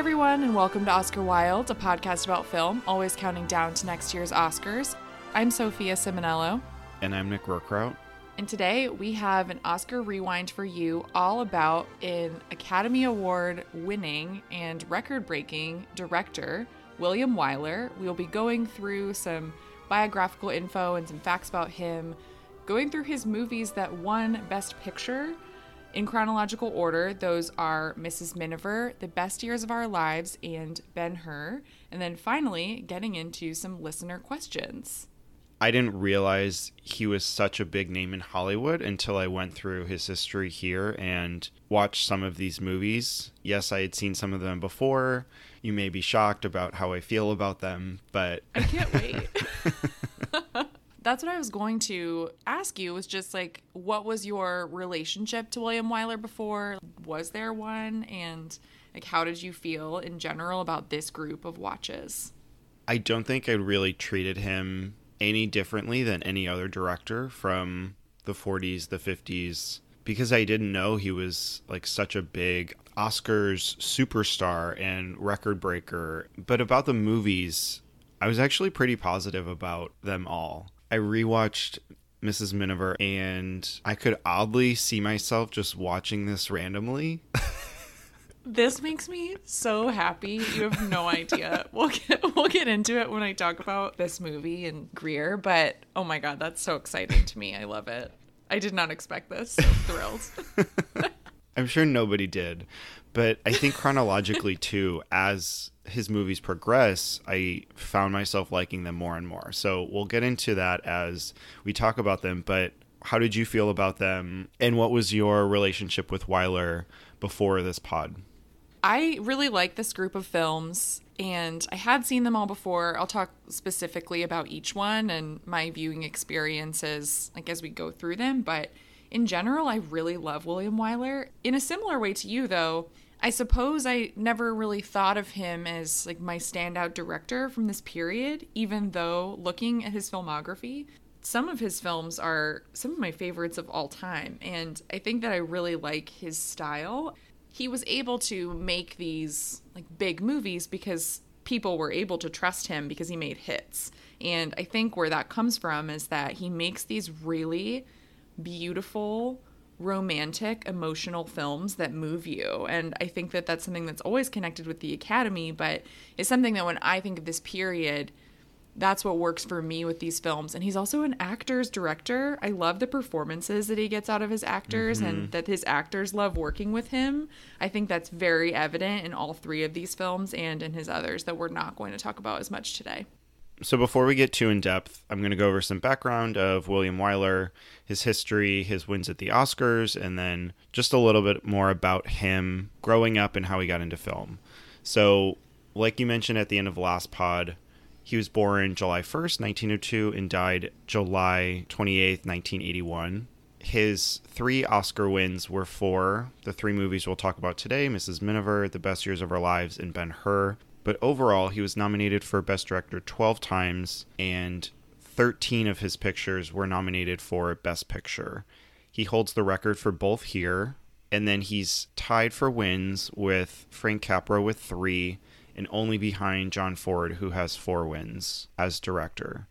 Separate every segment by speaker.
Speaker 1: everyone, and welcome to Oscar Wild, a podcast about film, always counting down to next year's Oscars. I'm Sophia Simonello,
Speaker 2: And I'm Nick Rookrout.
Speaker 1: and today we have an Oscar rewind for you all about an Academy Award winning and record breaking director, William Wyler. We will be going through some biographical info and some facts about him, going through his movies that won Best Picture. In chronological order, those are Mrs. Miniver, The Best Years of Our Lives, and Ben Hur. And then finally, getting into some listener questions.
Speaker 2: I didn't realize he was such a big name in Hollywood until I went through his history here and watched some of these movies. Yes, I had seen some of them before. You may be shocked about how I feel about them, but
Speaker 1: I can't wait. That's what I was going to ask you was just like, what was your relationship to William Wyler before? Was there one? And like, how did you feel in general about this group of watches?
Speaker 2: I don't think I really treated him any differently than any other director from the 40s, the 50s, because I didn't know he was like such a big Oscars superstar and record breaker. But about the movies, I was actually pretty positive about them all. I rewatched Mrs. Miniver and I could oddly see myself just watching this randomly.
Speaker 1: This makes me so happy. You have no idea. We'll get we'll get into it when I talk about this movie and Greer, but oh my god, that's so exciting to me. I love it. I did not expect this. So thrilled.
Speaker 2: I'm sure nobody did. But I think chronologically, too, as his movies progress, I found myself liking them more and more. So we'll get into that as we talk about them. But how did you feel about them? And what was your relationship with Wyler before this pod?
Speaker 1: I really like this group of films, and I had seen them all before. I'll talk specifically about each one and my viewing experiences, like as we go through them. But in general, I really love William Wyler. In a similar way to you, though, I suppose I never really thought of him as like my standout director from this period, even though looking at his filmography, some of his films are some of my favorites of all time. And I think that I really like his style he was able to make these like big movies because people were able to trust him because he made hits. And I think where that comes from is that he makes these really beautiful, romantic, emotional films that move you. And I think that that's something that's always connected with the Academy, but it's something that when I think of this period, that's what works for me with these films. And he's also an actor's director. I love the performances that he gets out of his actors
Speaker 2: Mm-hmm.
Speaker 1: and that his actors love working with him. I think that's very evident in all three of these films and in his others that we're not going to talk about as much today.
Speaker 2: So before we get too in depth, I'm going to go over some background of William Wyler, his history, his wins at the Oscars, and then just a little bit more about him growing up and how he got into film. So, like you mentioned at the end of the last pod, he was born July 1st, 1902, and died July 28th, 1981. His three Oscar wins were for the three movies we'll talk about today Mrs. Miniver, The Best Years of Our Lives, and Ben Hur. But overall, he was nominated for Best Director 12 times, and 13 of his pictures were nominated for Best Picture. He holds the record for both here, and then he's tied for wins with Frank Capra with three, and only behind John Ford, who has four wins as director.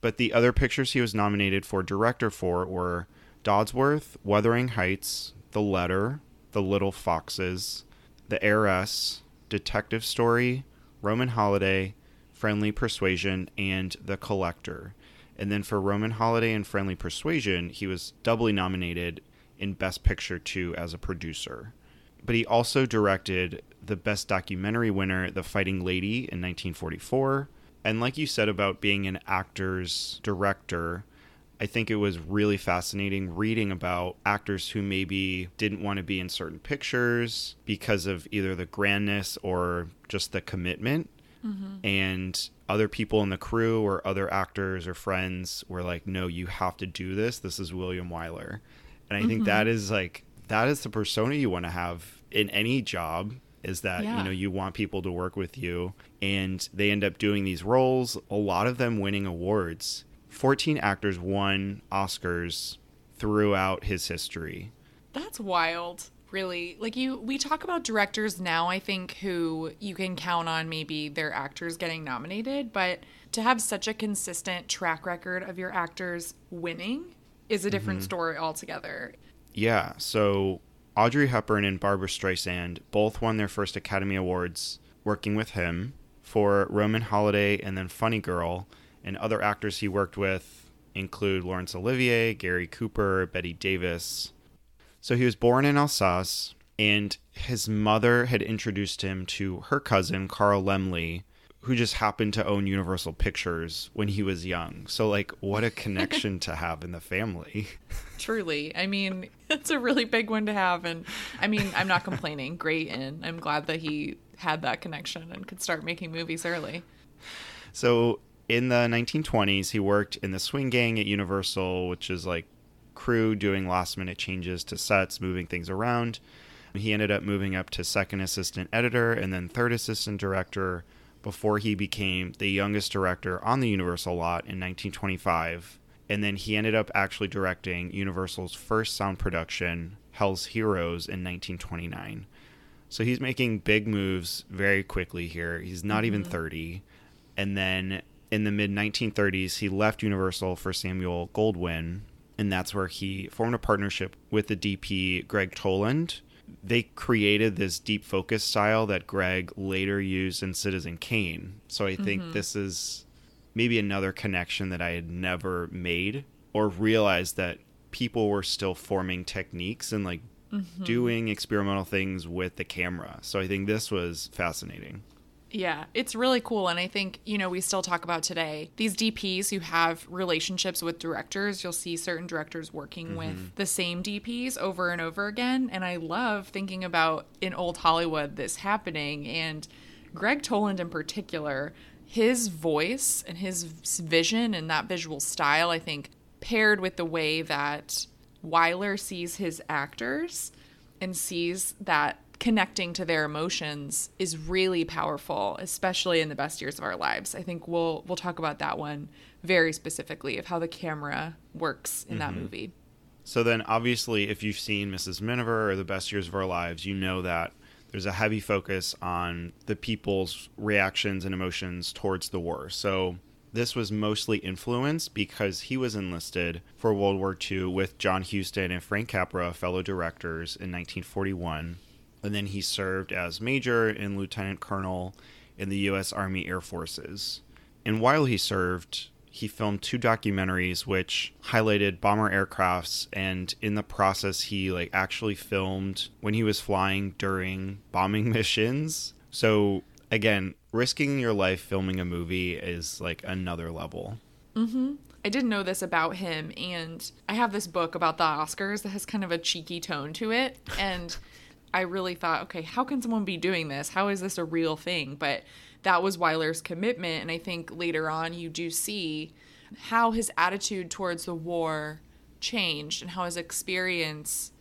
Speaker 2: But the other pictures he was nominated for director for were Dodsworth, Wuthering Heights, The Letter, The Little Foxes, The Heiress, Detective Story, Roman Holiday, Friendly Persuasion, and The Collector. And then for Roman Holiday and Friendly Persuasion, he was doubly nominated in Best Picture 2 as a producer. But he also directed the Best Documentary winner, The Fighting Lady, in 1944. And like you said about being an actor's director, I think it was really fascinating reading about actors who maybe didn't want to be in certain pictures because of either the grandness or just the commitment. Mm-hmm. And other people in the crew or other actors or friends were like, no, you have to do this. This is William Wyler. And I think mm-hmm. that is like, that is the persona you want to have in any job is that
Speaker 1: Yeah.
Speaker 2: you know you want people to work with you and they end up doing these roles a lot of them winning awards 14 actors won oscars throughout his history
Speaker 1: That's wild. really like you we talk about directors now i think who you can count on maybe their actors getting nominated but to have such a consistent track record of your actors winning is a different
Speaker 2: Mm-hmm.
Speaker 1: story altogether
Speaker 2: Yeah, so Audrey Hepburn and Barbra Streisand both won their first Academy Awards working with him for Roman Holiday and then Funny Girl, and other actors he worked with include Laurence Olivier, Gary Cooper, Bette Davis. So he was born in Alsace, and his mother had introduced him to her cousin, Carl Laemmle, who just happened to own Universal Pictures when he was young. So, like, what a connection to have in the family.
Speaker 1: truly i mean it's a really big one to have and i mean i'm not complaining great and i'm glad that he had that connection and could start making movies early
Speaker 2: So in the 1920s, he worked in the swing gang at Universal, which is like crew doing last minute changes to sets, moving things around. He ended up moving up to second assistant editor and then third assistant director before he became the youngest director on the Universal lot in 1925. And then he ended up actually directing Universal's first sound production, Hell's Heroes, in 1929. So he's making big moves very quickly here. He's not even mm-hmm. 30. And then in the mid 1930s, he left Universal for Samuel Goldwyn. And that's where he formed a partnership with the DP Gregg Toland. They created this deep focus style that Gregg later used in Citizen Kane. So I think mm-hmm. this is maybe another connection that I had never made or realized that people were still forming techniques and like mm-hmm. doing experimental things with the camera. So I think this was fascinating.
Speaker 1: Yeah, it's really cool. And I think, you know, we still talk about today these DPs who have relationships with directors. You'll see certain directors working mm-hmm. with the same DPs over and over again. And I love thinking about in old Hollywood this happening. And Gregg Toland in particular, his voice and his vision and that visual style, I think, paired with the way that Wyler sees his actors and sees that connecting to their emotions is really powerful, especially in the best years of our lives. I think we'll we'll talk about that one very specifically of how the camera works in that mm-hmm. movie.
Speaker 2: So then, obviously, if you've seen Mrs. Miniver or The Best Years of Our Lives, you know that there's a heavy focus on the people's reactions and emotions towards the war. So this was mostly influenced because he was enlisted for World War II with John Huston and Frank Capra, fellow directors, in 1941. And then he served as major and lieutenant colonel in the U.S. Army Air Forces. And while he served, he filmed two documentaries which highlighted bomber aircrafts and in the process he like actually filmed when he was flying during bombing missions so again risking your life filming a movie is like another level mhm
Speaker 1: I didn't know this about him, and I have this book about the Oscars that has kind of a cheeky tone to it. And I really thought, okay, how can someone be doing this? How is this a real thing? But that was Wyler's commitment. And I think later on, you do see how his attitude towards the war changed and how his experience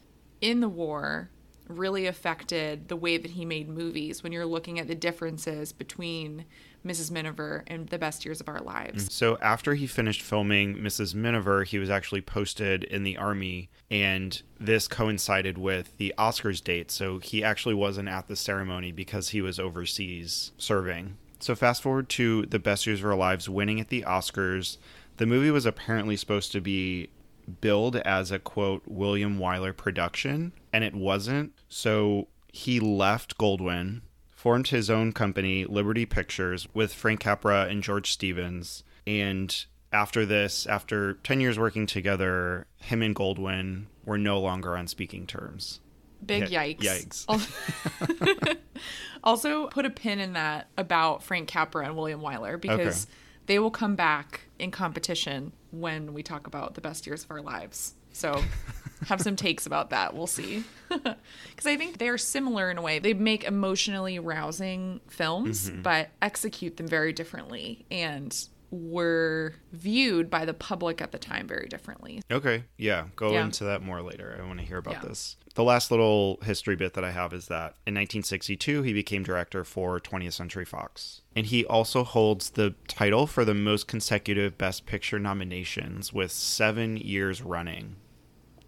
Speaker 1: in the war really affected the way that he made movies when you're looking at the differences between Mrs. Miniver and The Best Years of Our Lives. Mm-hmm.
Speaker 2: So after he finished filming Mrs. Miniver, he was actually posted in the army, and this coincided with the Oscars date. So he actually wasn't at the ceremony because he was overseas serving. So fast forward to The Best Years of Our Lives winning at the Oscars. The movie was apparently supposed to be billed as a quote William Wyler production, and it wasn't. So he left Goldwyn formed his own company, Liberty Pictures, with Frank Capra and George Stevens. And after this, after 10 years working together, him and Goldwyn were no longer on speaking terms.
Speaker 1: Big yikes.
Speaker 2: yikes.
Speaker 1: Also, put a pin in that about Frank Capra and William Wyler because they will come back in competition when we talk about the best years of our lives. So, have some takes about that. We'll see. Because I think they're similar in a way. They make emotionally rousing films, mm-hmm. but execute them very differently and were viewed by the public at the time very differently.
Speaker 2: Okay, yeah, go
Speaker 1: Yeah.
Speaker 2: into that more later. I want to hear about
Speaker 1: Yeah.
Speaker 2: this. The last little history bit that I have is that in 1962, he became director for 20th Century Fox. And he also holds the title for the most consecutive Best Picture nominations with seven years running.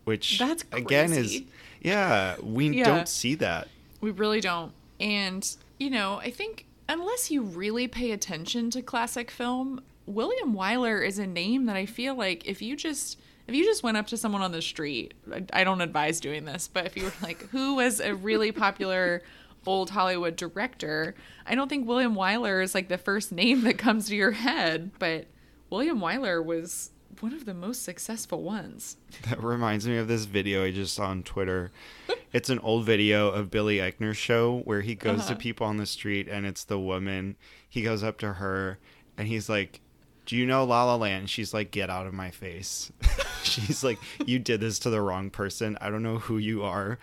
Speaker 2: Which
Speaker 1: That's
Speaker 2: again is. Yeah, we
Speaker 1: Yeah.
Speaker 2: don't see that.
Speaker 1: We really don't. And, you know, I think unless you really pay attention to classic film, William Wyler is a name that I feel like if you just if you just went up to someone on the street, I, I don't advise doing this, but if you were like, who was a really popular old Hollywood director, I don't think William Wyler is like the first name that comes to your head, but William Wyler was one of the most successful ones.
Speaker 2: That reminds me of this video I just saw on Twitter. It's an old video of Billy Eichner's show where he goes
Speaker 1: Uh-huh.
Speaker 2: to people on the street and it's the woman. He goes up to her and he's like, Do you know La La Land? She's like, Get out of my face. She's like, You did this to the wrong person. I don't know who you are.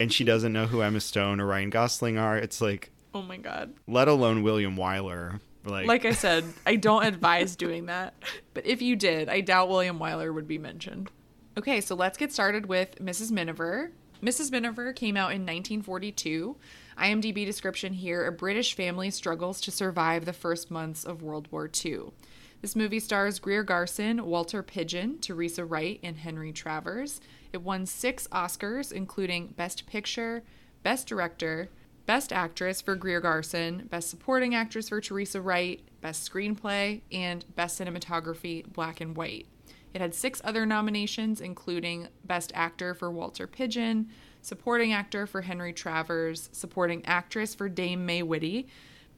Speaker 2: And she doesn't know who Emma Stone or Ryan Gosling are. It's like,
Speaker 1: Oh my god.
Speaker 2: let alone William Wyler. Like,
Speaker 1: Like I said, I don't advise doing that. But if you did, I doubt William Wyler would be mentioned. Okay, so let's get started with Mrs. Miniver. Mrs. Miniver came out in 1942. IMDb description here a British family struggles to survive the first months of World War II. This movie stars Greer Garson, Walter Pidgeon, Teresa Wright, and Henry Travers. It won six Oscars, including Best Picture, Best Director, Best Actress for Greer Garson, Best Supporting Actress for Teresa Wright, Best Screenplay, and Best Cinematography Black and White. It had six other nominations, including Best Actor for Walter Pidgeon, Supporting Actor for Henry Travers, Supporting Actress for Dame May Whitty,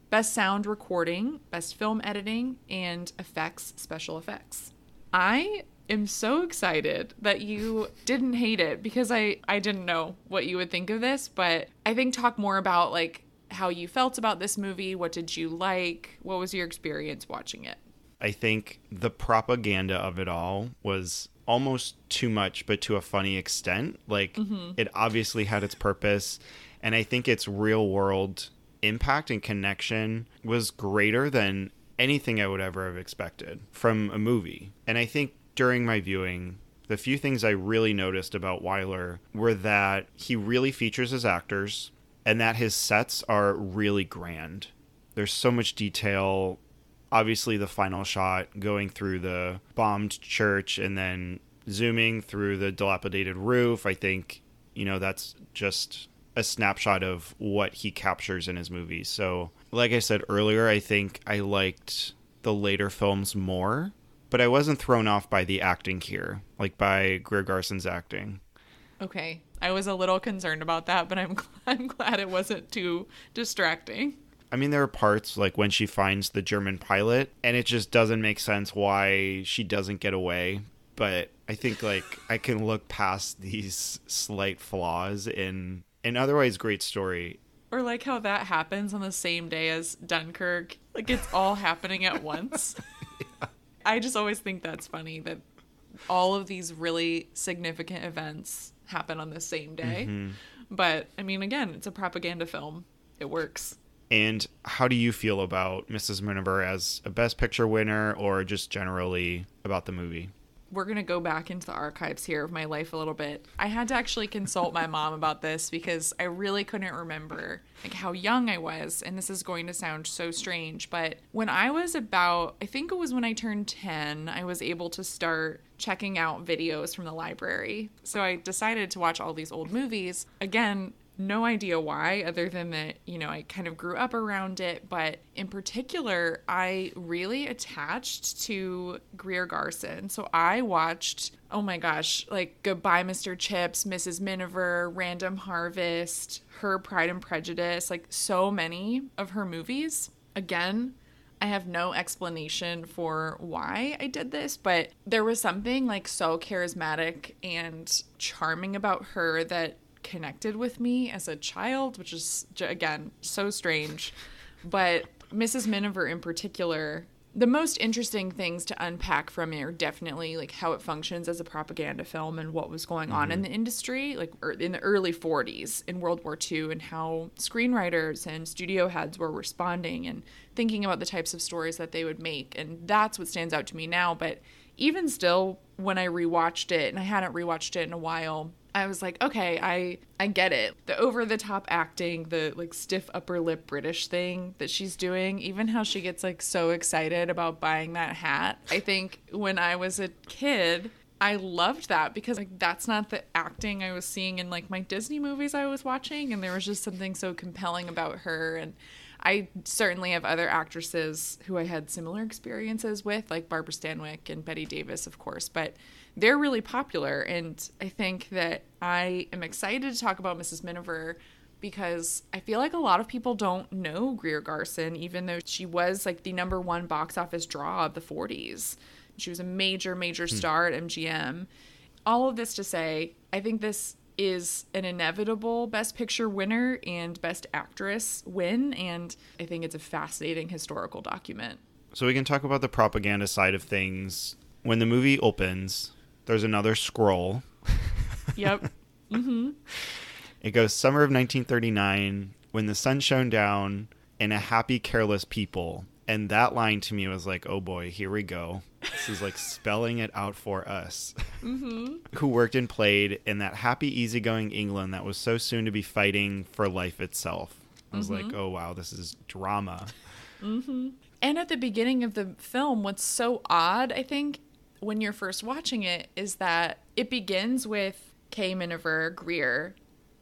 Speaker 1: Best Sound Recording, Best Film Editing, and Effects, Special Effects. I am so excited that you didn't hate it because I, I didn't know what you would think of this, but I think talk more about like how you felt about this movie. What did you like? What was your experience watching it?
Speaker 2: I think the propaganda of it all was almost too much, but to a funny extent. Like, mm-hmm. it obviously had its purpose. And I think its real world impact and connection was greater than anything I would ever have expected from a movie. And I think during my viewing, the few things I really noticed about Wyler were that he really features his actors and that his sets are really grand. There's so much detail. Obviously the final shot going through the bombed church and then zooming through the dilapidated roof i think you know that's just a snapshot of what he captures in his movies. So like i said earlier i think i liked the later films more but i wasn't thrown off by the acting here like by greer garson's acting
Speaker 1: Okay. I was a little concerned about that, but I'm I'm glad it wasn't too distracting.
Speaker 2: I mean, there are parts like when she finds the German pilot, and it just doesn't make sense why she doesn't get away. But I think like I can look past these slight flaws in an otherwise great story.
Speaker 1: Or like how that happens on the same day as Dunkirk. Like it's all happening at once. I just always think that's funny that all of these really significant events happen on the same day. Mm-hmm. But I mean, again, it's a propaganda film. It works.
Speaker 2: And how do you feel about Mrs. Miniver as a Best Picture winner, or just generally about the movie?
Speaker 1: We're going to go back into the archives here of my life a little bit. I had to actually consult my mom about this because I really couldn't remember like how young I was and this is going to sound so strange, but when I was about I think it was when I turned 10, I was able to start checking out videos from the library. So I decided to watch all these old movies. Again, no idea why, other than that, you know, I kind of grew up around it. But in particular, I really attached to Greer Garson. So I watched, oh my gosh, like Goodbye, Mr. Chips, Mrs. Miniver, Random Harvest, Her Pride and Prejudice, like so many of her movies. Again, I have no explanation for why I did this, but there was something like so charismatic and charming about her that connected with me as a child, which is again so strange. But Mrs. Miniver in particular, the most interesting things to unpack from it are definitely like how it functions as a propaganda film and what was going on in the industry, like er- in the early 40s in World War II, and how screenwriters and studio heads were responding and thinking about the types of stories that they would make. And that's what stands out to me now. But even still, when I rewatched it, and I hadn't rewatched it in a while, I was like, okay, I I get it. The over the top acting, the like stiff upper lip British thing that she's doing, even how she gets like so excited about buying that hat. I think when I was a kid, I loved that because like that's not the acting I was seeing in like my Disney movies I was watching and there was just something so compelling about her and I certainly have other actresses who I had similar experiences with like Barbara Stanwyck and Bette Davis of course but they're really popular and I think that I am excited to talk about Mrs. Miniver because I feel like a lot of people don't know Greer Garson even though she was like the number 1 box office draw of the 40s she was a major, major
Speaker 2: Hmm.
Speaker 1: star at MGM. All of this to say, I think this is an inevitable Best Picture winner and Best Actress win, and I think it's a fascinating historical document.
Speaker 2: So we can talk about the propaganda side of things. When the movie opens, there's another scroll.
Speaker 1: Yep. Mm-hmm.
Speaker 2: It goes summer of 1939 when the sun shone down and a happy, careless people. And that line to me was like, oh boy, here we go. This is like spelling it out for us. Mm-hmm. Who worked and played in that happy, easygoing England that was so soon to be fighting for life itself. I was like, mm-hmm. oh wow, this is drama. Mm-hmm.
Speaker 1: And at the beginning of the film, what's so odd, I think, when you're first watching it, is that it begins with Kay Miniver Greer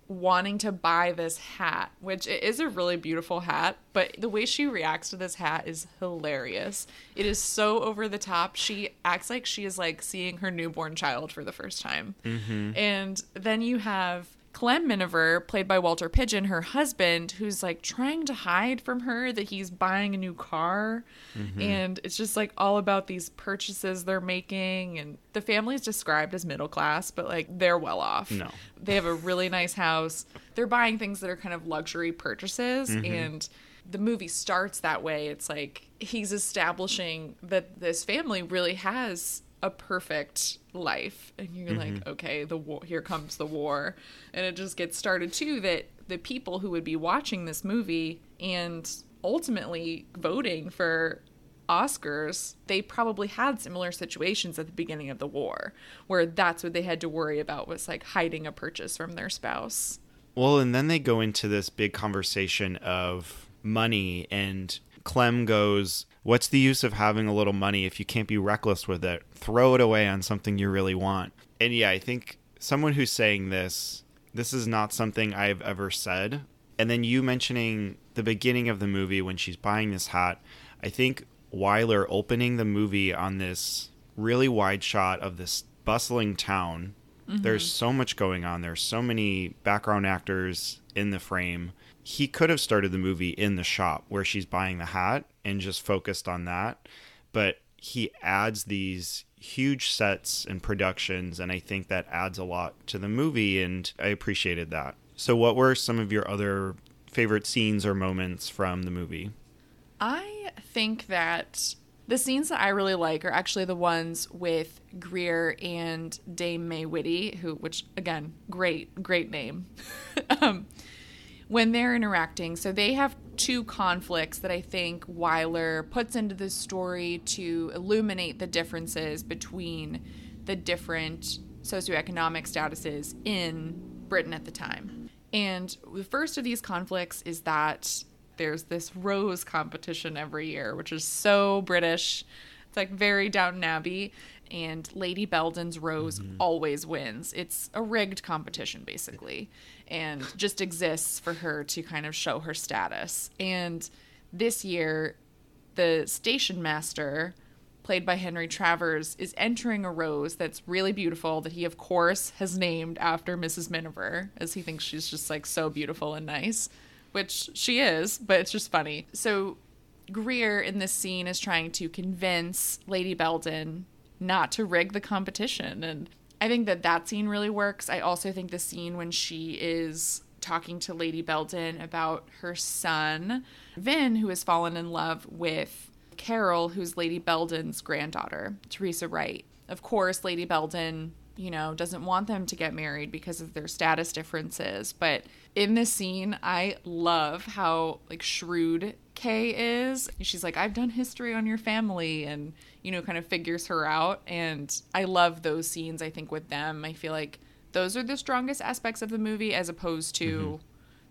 Speaker 1: wanting to buy this hat, which it is a really beautiful hat, but the way she reacts to this hat is hilarious. It is so over the top. She acts like she is like seeing her newborn child for the first time. Mm-hmm. And then you have Clem Miniver, played by Walter Pidgeon, her husband, who's like trying to hide from her that he's buying a new car. Mm-hmm. And it's just like all about these purchases they're making. And the family's described as middle class, but like they're well off.
Speaker 2: No.
Speaker 1: They have a really nice house. They're buying things that are kind of luxury purchases. Mm-hmm. And the movie starts that way. It's like he's establishing that this family really has a perfect life and you're like mm-hmm. okay the war here comes the war and it just gets started too that the people who would be watching this movie and ultimately voting for Oscars, they probably had similar situations at the beginning of the war where that's what they had to worry about was like hiding a purchase from their spouse.
Speaker 2: Well, and then they go into this big conversation of money, and Clem goes, What's the use of having a little money if you can't be reckless with it? Throw it away on something you really want. And yeah, I think someone who's saying this, this is not something I've ever said. And then you mentioning the beginning of the movie when she's buying this hat, I think Wyler opening the movie on this really wide shot of this bustling town there's mm-hmm. so much going on. There's so many background actors in the frame. He could have started the movie in the shop where she's buying the hat and just focused on that. But he adds these huge sets and productions, and I think that adds a lot to the movie, and I appreciated that. So, what were some of your other favorite scenes or moments from the movie?
Speaker 1: I think that the scenes that I really like are actually the ones with Greer and Dame May Whitty, who, which again, great, great name. um, when they're interacting, so they have two conflicts that I think Wyler puts into the story to illuminate the differences between the different socioeconomic statuses in Britain at the time. And the first of these conflicts is that there's this rose competition every year, which is so British. It's like very Downton Abbey. And Lady Beldon's rose mm-hmm. always wins. It's a rigged competition, basically, and just exists for her to kind of show her status. And this year, the station master, played by Henry Travers, is entering a rose that's really beautiful that he, of course, has named after Mrs. Miniver, as he thinks she's just like so beautiful and nice which she is, but it's just funny. So Greer in this scene is trying to convince Lady Beldon not to rig the competition and I think that that scene really works. I also think the scene when she is talking to Lady Beldon about her son, Vin, who has fallen in love with Carol, who's Lady Beldon's granddaughter, Teresa Wright. Of course, Lady Beldon, you know, doesn't want them to get married because of their status differences. But in this scene, I love how like shrewd Kay is. She's like, I've done history on your family and, you know, kind of figures her out. And I love those scenes, I think, with them. I feel like those are the strongest aspects of the movie as opposed to mm-hmm.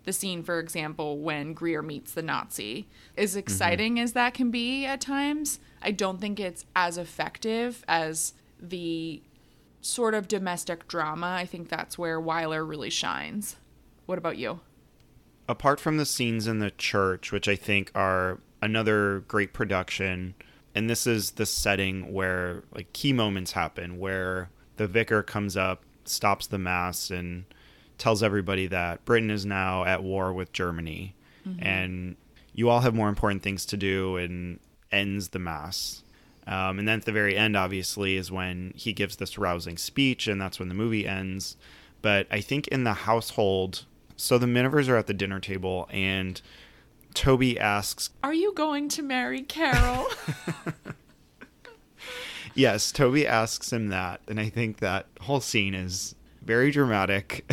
Speaker 1: the scene, for example, when Greer meets the Nazi. As mm-hmm. exciting as that can be at times, I don't think it's as effective as the sort of domestic drama, I think that's where Wyler really shines. What about you?
Speaker 2: Apart from the scenes in the church, which I think are another great production, and this is the setting where like key moments happen where the vicar comes up, stops the mass and tells everybody that Britain is now at war with Germany and you all have more important things to do and ends the mass. Um, and then at the very end, obviously, is when he gives this rousing speech, and that's when the movie ends. But I think in the household, so the Minivers are at the dinner table, and Toby asks,
Speaker 1: Are you going to marry Carol?
Speaker 2: Yes, Toby asks him that, and I think that whole scene is very dramatic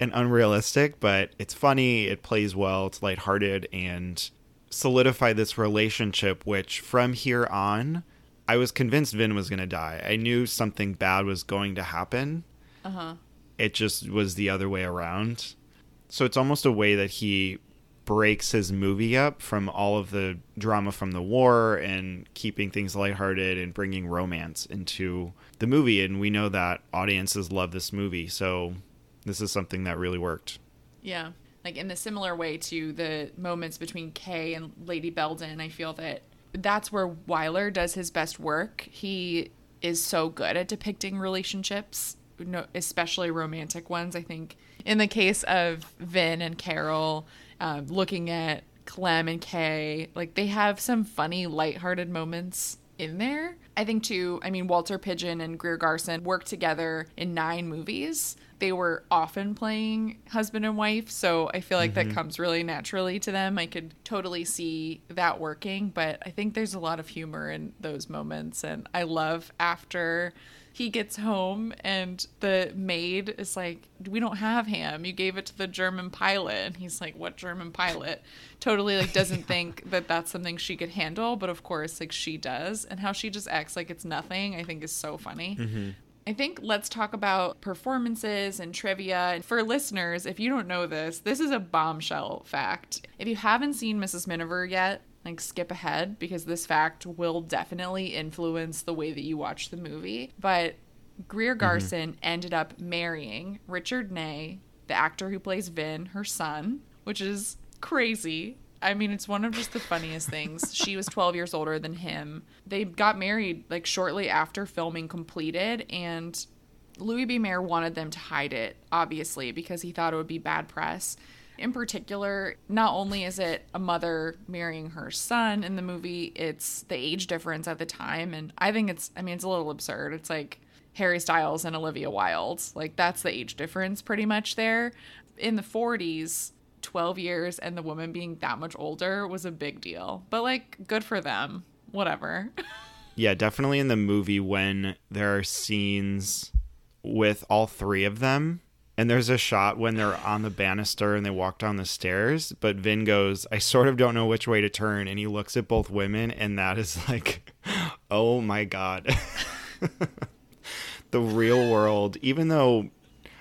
Speaker 2: and unrealistic, but it's funny, it plays well, it's lighthearted, and solidify this relationship, which from here on, I was convinced Vin was going to die. I knew something bad was going to happen.
Speaker 1: uh huh.
Speaker 2: It just was the other way around. So it's almost a way that he breaks his movie up from all of the drama from the war and keeping things lighthearted and bringing romance into the movie. And we know that audiences love this movie. So this is something that really worked.
Speaker 1: Yeah. Like in a similar way to the moments between Kay and Lady Beldon, I feel that that's where Wyler does his best work. He is so good at depicting relationships, no, especially romantic ones. I think in the case of Vin and Carol, um, looking at Clem and Kay, like they have some funny, lighthearted moments in there. I think too, I mean, Walter Pidgeon and Greer Garson worked together in nine movies. They were often playing husband and wife, so I feel like that comes really naturally to them. I could totally see that working, but I think there's a lot of humor in those moments. And I love after he gets home and the maid is like, We don't have ham. You gave it to the German pilot. And he's like, What German pilot? Totally like doesn't think that that's something she could handle, but of course, like she does. And how she just acts like it's nothing, I think is so funny. Mm-hmm. I think let's talk about performances and trivia. And for listeners, if you don't know this, this is a bombshell fact. If you haven't seen Mrs. Miniver yet, like skip ahead because this fact will definitely influence the way that you watch the movie. But Greer mm-hmm. Garson ended up marrying Richard Ney, the actor who plays Vin, her son, which is crazy. I mean, it's one of just the funniest things. she was 12 years older than him. They got married like shortly after filming completed, and Louis B. Mayer wanted them to hide it, obviously, because he thought it would be bad press. In particular, not only is it a mother marrying her son in the movie, it's the age difference at the time. And I think it's, I mean, it's a little absurd. It's like Harry Styles and Olivia Wilde. Like, that's the age difference pretty much there. In the 40s, 12 years and the woman being that much older was a big deal. But, like, good for them. Whatever.
Speaker 2: Yeah, definitely in the movie when there are scenes with all three of them. And there's a shot when they're on the banister and they walk down the stairs, but Vin goes, I sort of don't know which way to turn. And he looks at both women, and that is like, oh my God. the real world, even though,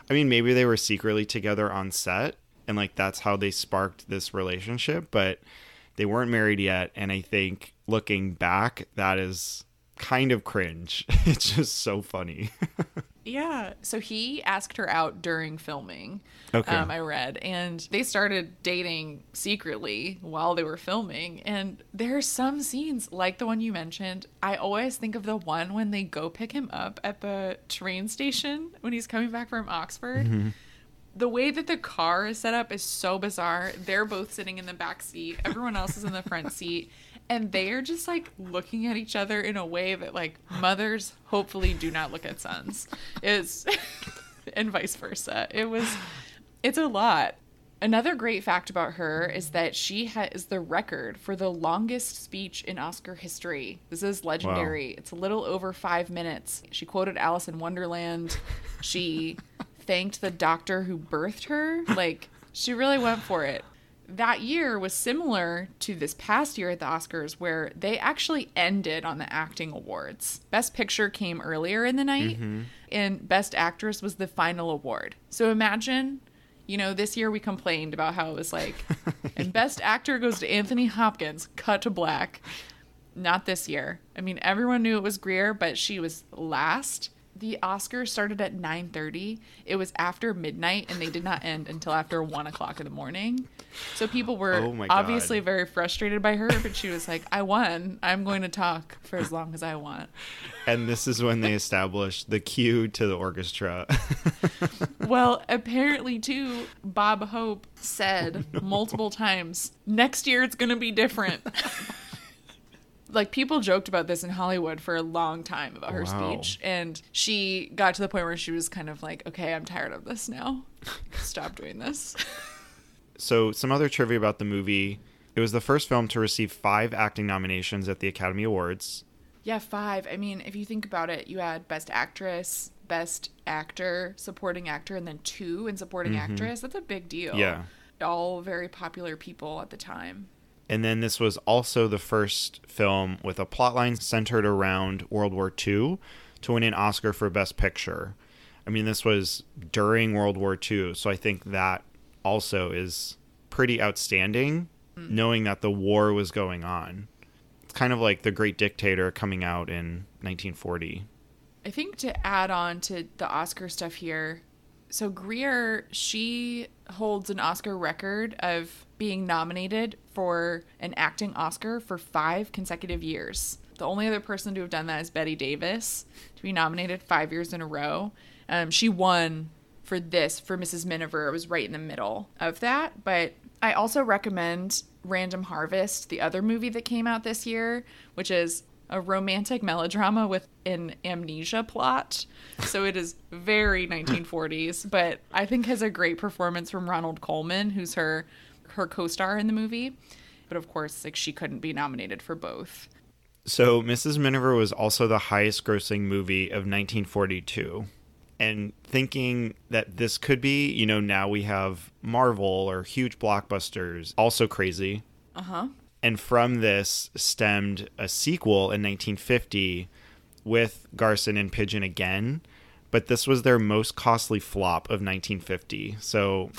Speaker 2: I mean, maybe they were secretly together on set, and like that's how they sparked this relationship, but they weren't married yet. And I think looking back, that is kind of cringe. it's just so funny.
Speaker 1: Yeah. So he asked her out during filming.
Speaker 2: Okay.
Speaker 1: Um, I read, and they started dating secretly while they were filming. And there are some scenes like the one you mentioned. I always think of the one when they go pick him up at the train station when he's coming back from Oxford. The way that the car is set up is so bizarre. They're both sitting in the back seat. Everyone else is in the front seat. And they are just like looking at each other in a way that like mothers hopefully do not look at sons. Is and vice versa. It was it's a lot. Another great fact about her is that she has the record for the longest speech in Oscar history. This is legendary. It's a little over five minutes. She quoted Alice in Wonderland. She thanked the doctor who birthed her. Like, she really went for it. That year was similar to this past year at the Oscars, where they actually ended on the acting awards. Best Picture came earlier in the night, mm-hmm. and Best Actress was the final award. So imagine, you know, this year we complained about how it was like, and Best Actor goes to Anthony Hopkins, cut to black. not this year. I mean, everyone knew it was Greer, but she was last. The Oscars started at 9:30. It was after midnight, and they did not end until after one o'clock in the morning. So people were
Speaker 2: Oh
Speaker 1: obviously very frustrated by her, but she was like, "I won. I'm going to talk for as long as I want."
Speaker 2: And this is when they established the cue to the orchestra.
Speaker 1: Well, apparently, too, Bob Hope said oh, multiple times, next year it's going to be different. like, people joked about this in Hollywood for a long time about her
Speaker 2: Wow.
Speaker 1: speech. And she got to the point where she was kind of like, okay, I'm tired of this now. Stop doing this.
Speaker 2: so, some other trivia about the movie it was the first film to receive five acting nominations at the Academy Awards.
Speaker 1: Yeah, five. I mean, if you think about it, you had Best Actress, Best Actor, Supporting Actor, and then two in Supporting mm-hmm. Actress. That's a big deal.
Speaker 2: Yeah.
Speaker 1: All very popular people at the time.
Speaker 2: And then this was also the first film with a plotline centered around World War II to win an Oscar for Best Picture. I mean, this was during World War II, so I think that also is pretty outstanding, mm. knowing that the war was going on. It's kind of like The Great Dictator coming out in 1940.
Speaker 1: I think to add on to the Oscar stuff here, so Greer, she holds an Oscar record of being nominated for an acting Oscar for five consecutive years. The only other person to have done that is Bette Davis, to be nominated five years in a row. Um, she won for this, for Mrs. Miniver. It was right in the middle of that. But I also recommend Random Harvest, the other movie that came out this year, which is a romantic melodrama with an amnesia plot. So it is very 1940s, but I think has a great performance from Ronald Colman, who's her her co-star in the movie. But of course, like she couldn't be nominated for both.
Speaker 2: So, Mrs. Miniver was also the highest grossing movie of 1942. And thinking that this could be, you know, now we have Marvel or huge blockbusters, also crazy.
Speaker 1: Uh-huh.
Speaker 2: And from this stemmed a sequel in 1950 with Garson and Pidgeon again. But this was their most costly flop of 1950. So,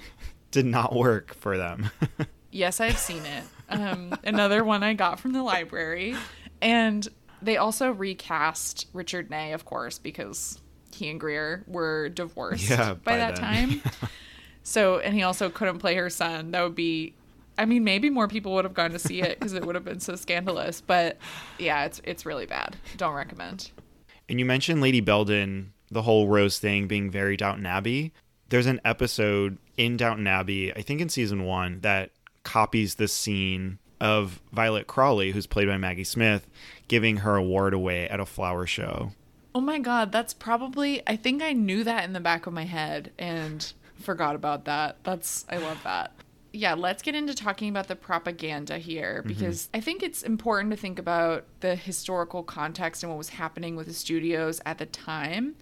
Speaker 2: did not work for them.
Speaker 1: Yes, I've seen it. Um, another one I got from the library. And they also recast Richard Ney, of course, because he and Greer were divorced
Speaker 2: Yeah,
Speaker 1: by,
Speaker 2: by
Speaker 1: that
Speaker 2: then.
Speaker 1: time. so, and he also couldn't play her son. That would be, I mean, maybe more people would have gone to see it because it would have been so scandalous. But yeah, it's it's really bad. Don't recommend.
Speaker 2: And you mentioned Lady Beldon, the whole Rose thing being very Downton Abbey. There's an episode in Downton Abbey, I think in season one, that copies this scene of Violet Crawley, who's played by Maggie Smith, giving her award away at a flower show.
Speaker 1: Oh my god, that's probably I think I knew that in the back of my head and forgot about that. That's I love that. Yeah, let's get into talking about the propaganda here because I think it's important to think about the historical context and what was happening with the studios at the time.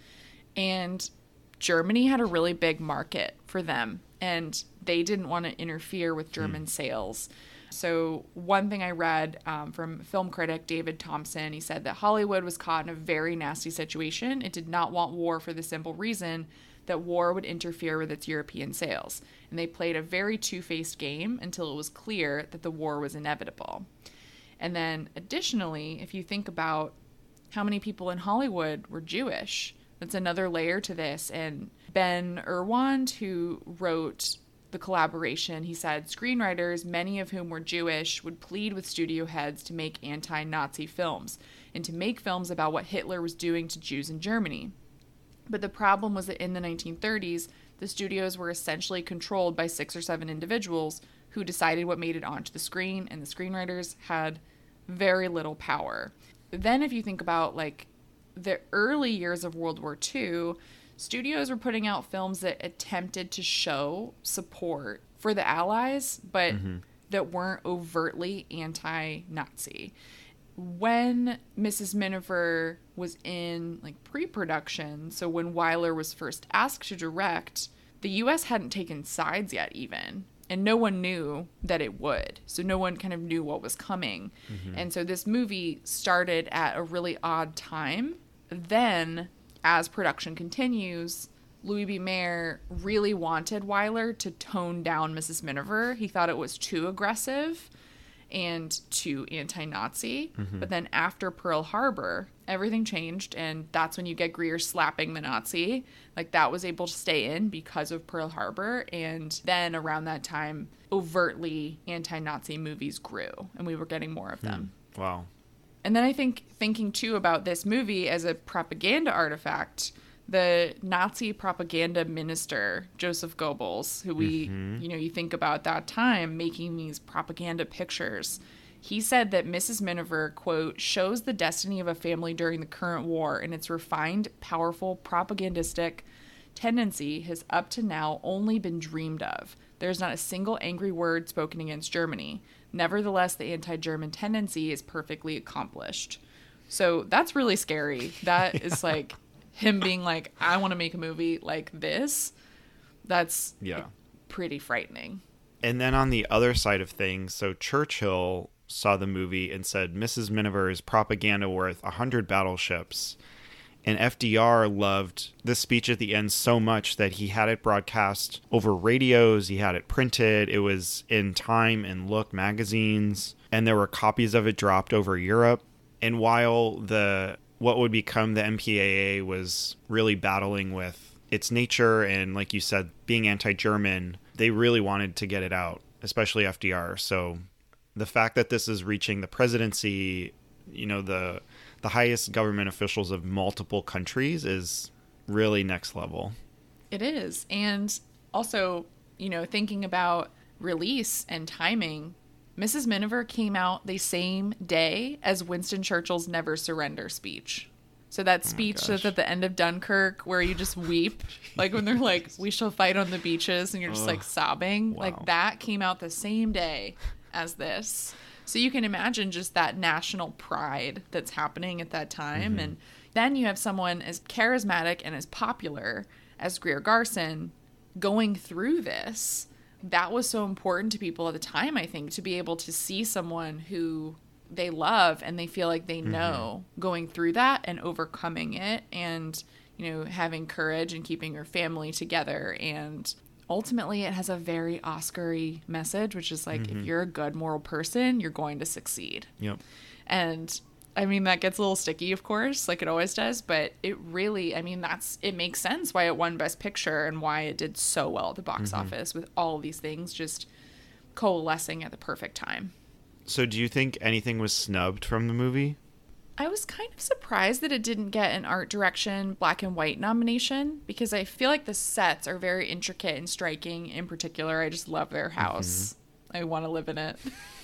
Speaker 1: And Germany had a really big market for them and they didn't want to interfere with German sales. So, one thing I read um, from film critic David Thomson, he said that Hollywood was caught in a very nasty situation. It did not want war for the simple reason that war would interfere with its European sales. And they played a very two faced game until it was clear that the war was inevitable. And then, additionally, if you think about how many people in Hollywood were Jewish, that's another layer to this. And Ben Urwand, who wrote the collaboration, he said screenwriters, many of whom were Jewish, would plead with studio heads to make anti Nazi films and to make films about what Hitler was doing to Jews in Germany. But the problem was that in the 1930s, the studios were essentially controlled by six or seven individuals who decided what made it onto the screen, and the screenwriters had very little power. Then, if you think about like the early years of World War II, studios were putting out films that attempted to show support for the Allies, but mm-hmm. that weren't overtly anti Nazi. When Mrs. Miniver was in like pre production, so when Wyler was first asked to direct, the US hadn't taken sides yet, even. And no one knew that it would. So no one kind of knew what was coming. Mm-hmm. And so this movie started at a really odd time. Then, as production continues, Louis B. Mayer really wanted Wyler to tone down Mrs. Miniver. He thought it was too aggressive. And to anti-Nazi. Mm-hmm. But then after Pearl Harbor, everything changed, and that's when you get Greer slapping the Nazi. Like that was able to stay in because of Pearl Harbor, and then around that time, overtly anti-Nazi movies grew, and we were getting more of hmm. them.
Speaker 2: Wow.
Speaker 1: And then I think thinking too about this movie as a propaganda artifact, the Nazi propaganda minister Joseph Goebbels, who we mm-hmm. you know you think about that time making these propaganda pictures. He said that Mrs. Miniver, quote, shows the destiny of a family during the current war, and its refined, powerful, propagandistic tendency has up to now only been dreamed of. There is not a single angry word spoken against Germany. Nevertheless, the anti German tendency is perfectly accomplished. So that's really scary. That is like him being like, I want to make a movie like this. That's
Speaker 2: Yeah.
Speaker 1: pretty frightening.
Speaker 2: And then on the other side of things, so Churchill saw the movie and said Mrs. Miniver is propaganda worth a hundred battleships. And FDR loved this speech at the end so much that he had it broadcast over radios, he had it printed, it was in Time and Look magazines, and there were copies of it dropped over Europe. And while the what would become the MPAA was really battling with its nature and like you said being anti-German, they really wanted to get it out, especially FDR. So the fact that this is reaching the presidency, you know, the the highest government officials of multiple countries is really next level.
Speaker 1: It is. And also, you know, thinking about release and timing, Mrs. Miniver came out the same day as Winston Churchill's Never Surrender speech. So that speech that's at the end of Dunkirk where you just weep, like when they're like, "We shall fight on the beaches," and you're just like sobbing,
Speaker 2: wow.
Speaker 1: like that came out the same day as this. So you can imagine just that national pride that's happening at that time, and then you have someone as charismatic and as popular as Greer Garson going through this. That was so important to people at the time, I think, to be able to see someone who they love and they feel like they mm-hmm. know going through that and overcoming it and you know having courage and keeping your family together. And ultimately it has a very oscar-y message which is like if mm-hmm. you're a good moral person you're going to succeed.
Speaker 2: Yep.
Speaker 1: and I mean, that gets a little sticky, of course, like it always does, but it really, I mean, that's, it makes sense why it won Best Picture and why it did so well at the box mm-hmm. office with all of these things just coalescing at the perfect time.
Speaker 2: So do you think anything was snubbed from the movie?
Speaker 1: I was kind of surprised that it didn't get an art direction black and white nomination because I feel like the sets are very intricate and striking. In particular, I just love their mm-hmm. house. I want to live in it.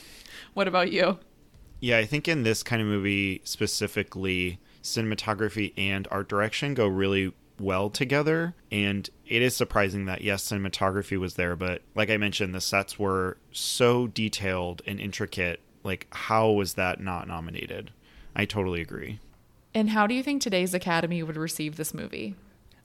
Speaker 1: what about you?
Speaker 2: Yeah, I think in this kind of movie specifically, cinematography and art direction go really well together. And it is surprising that, yes, cinematography was there, but like I mentioned, the sets were so detailed and intricate. Like, how was that not nominated? I totally agree.
Speaker 1: And how do you think today's Academy would receive this movie?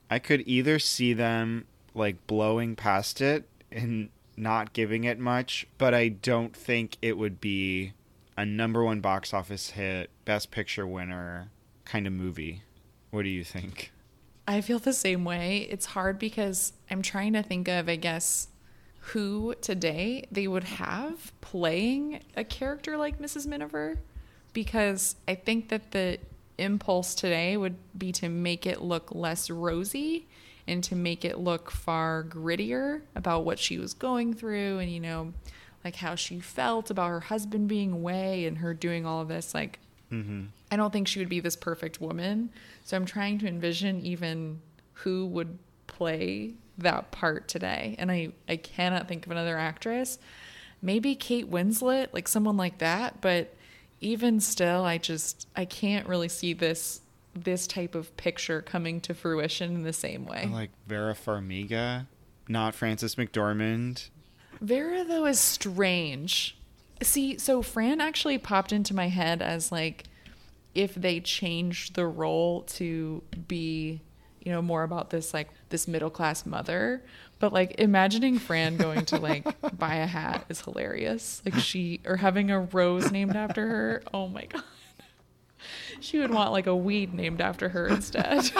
Speaker 2: I could either see them like blowing past it and not giving it much, but I don't think it would be a number one box office hit, best picture winner kind of movie. What do you think?
Speaker 1: I feel the same way. It's hard because I'm trying to think of, I guess, who today they would have playing a character like Mrs. Miniver because I think that the impulse today would be to make it look less rosy and to make it look far grittier about what she was going through and, you know, like how she felt about her husband being away and her doing all of this. Like, mm-hmm. I don't think she would be this perfect woman. So I'm trying to envision even who would play that part today. And I, I cannot think of another actress. Maybe Kate Winslet, like someone like that. But even still, I just I can't really see this this type of picture coming to fruition in the same way.
Speaker 2: Like Vera Farmiga, not Frances McDormand.
Speaker 1: Vera though is strange. See, so Fran actually popped into my head as like if they changed the role to be, you know, more about this like this middle class mother. But like imagining Fran going to like buy a hat is hilarious. Like she or having a rose named after her. Oh my god. She would want like a weed named after her instead.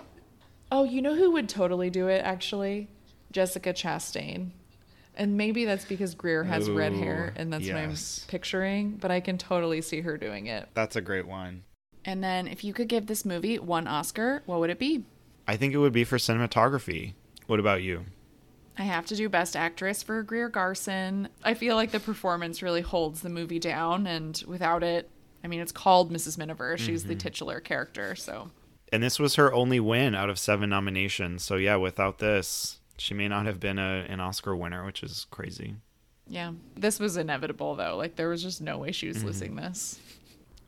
Speaker 1: oh, you know who would totally do it actually? Jessica Chastain. And maybe that's because Greer has red hair and that's what I'm picturing, but I can totally see her doing it.
Speaker 2: That's a great one.
Speaker 1: And then if you could give this movie one Oscar, what would it be?
Speaker 2: I think it would be for cinematography. What about you?
Speaker 1: I have to do Best Actress for Greer Garson. I feel like the performance really holds the movie down, and without it, I mean, it's called Mrs. Miniver. She's the mm-hmm. titular character, so
Speaker 2: And this was her only win out of seven nominations. So yeah, without this, she may not have been a, an Oscar winner, which is crazy.
Speaker 1: yeah. This was inevitable, though. Like, there was just no way she was mm-hmm. losing this.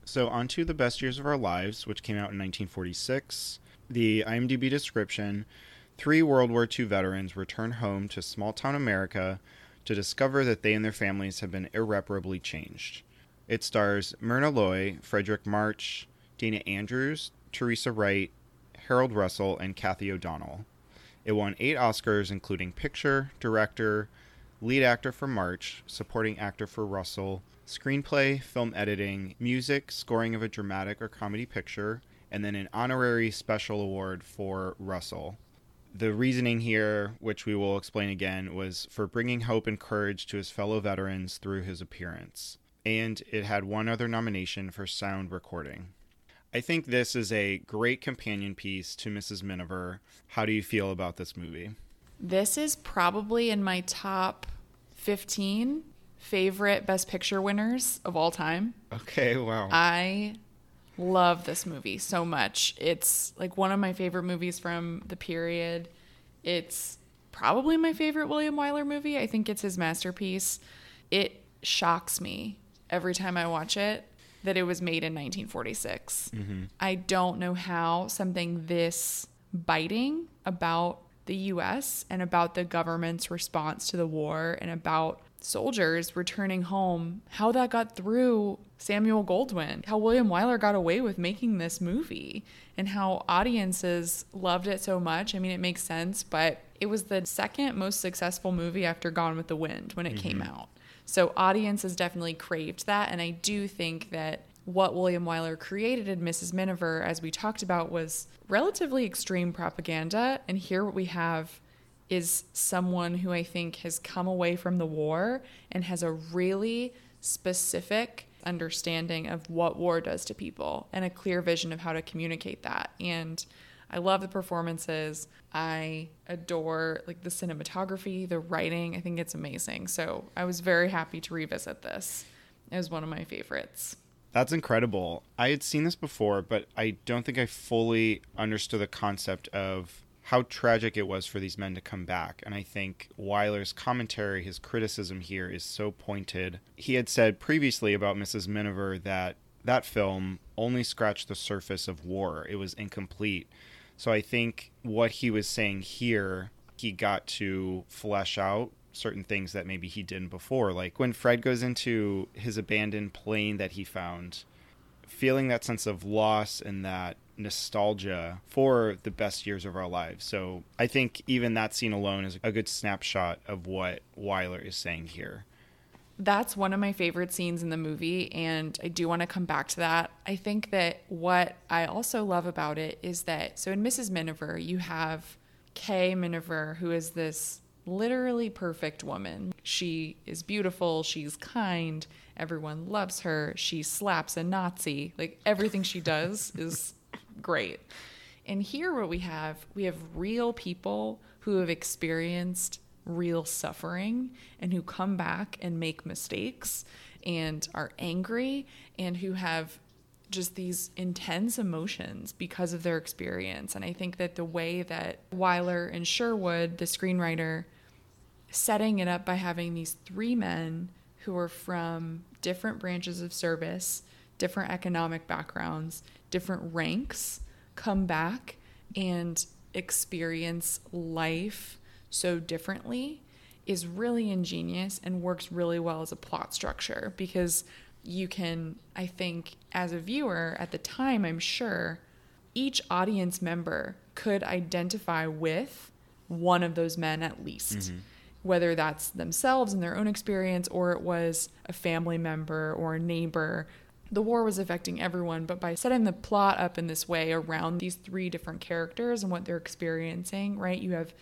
Speaker 2: So on to the best years of our lives, which came out in 1946. The IMDb description: Three World War II veterans return home to small town America to discover that they and their families have been irreparably changed. It stars Myrna Loy, Fredric March, Dana Andrews, Teresa Wright, Harold Russell, and Cathy O'Donnell. It won eight Oscars, including Picture, Director, Lead Actor for March, Supporting Actor for Russell, Screenplay, Film Editing, Music, Scoring of a Dramatic or Comedy Picture, and then an honorary special award for Russell. The reasoning here, which we will explain again, was for bringing hope and courage to his fellow veterans through his appearance. And it had one other nomination for sound recording. I think this is a great companion piece to Mrs. Miniver. How do you feel about this movie?
Speaker 1: This is probably in my top 15 favorite Best Picture winners of all time.
Speaker 2: Okay, wow.
Speaker 1: I love this movie so much. It's like one of my favorite movies from the period. It's probably my favorite William Wyler movie. I think it's his masterpiece. It shocks me every time I watch it that it was made in 1946. Mm-hmm. I don't know how something this biting about the US and about the government's response to the war and about soldiers returning home, how that got through Samuel Goldwyn, how William Wyler got away with making this movie, and how audiences loved it so much. I mean, it makes sense, but it was the second most successful movie after Gone with the Wind when it came mm-hmm. out. So audiences definitely craved that, and I do think that what William Wyler created in Mrs. Miniver, as we talked about, was relatively extreme propaganda. And here, what we have is someone who I think has come away from the war and has a really specific understanding of what war does to people and a clear vision of how to communicate that. And I love the performances. I adore like the cinematography, the writing. I think it's amazing. So I was very happy to revisit this. It was one of my favorites.
Speaker 2: That's incredible. I had seen this before, but I don't think I fully understood the concept of how tragic it was for these men to come back. And I think Wyler's commentary, his criticism here is so pointed. He had said previously about Mrs. Miniver that that film only scratched the surface of war, it was incomplete. So I think what he was saying here, he got to flesh out certain things that maybe he didn't before. Like when Fred goes into his abandoned plane that he found, feeling that sense of loss and that nostalgia for the best years of our lives. So I think even that scene alone is a good snapshot of what Wyler is saying here.
Speaker 1: That's one of my favorite scenes in the movie, and I do want to come back to that. I think that what I also love about it is that so in Mrs. Miniver, you have Kay Miniver, who is this literally perfect woman. She is beautiful, she's kind, everyone loves her, she slaps a Nazi. Like everything she does is great. And here what we have, we have real people who have experienced real suffering and who come back and make mistakes and are angry and who have just these intense emotions because of their experience. And I think that the way that Wyler and Sherwood, the screenwriter, setting it up by having these three men who are from different branches of service, different economic backgrounds, different ranks, come back and experience life so differently is really ingenious and works really well as a plot structure because you can, I think, as a viewer at the time, I'm sure, each audience member could identify with one of those men at least. Mm-hmm. Whether that's themselves and their own experience, or it was a family member or a neighbor. The war was affecting everyone, but by setting the plot up in this way around these three different characters and what they're experiencing, right? You have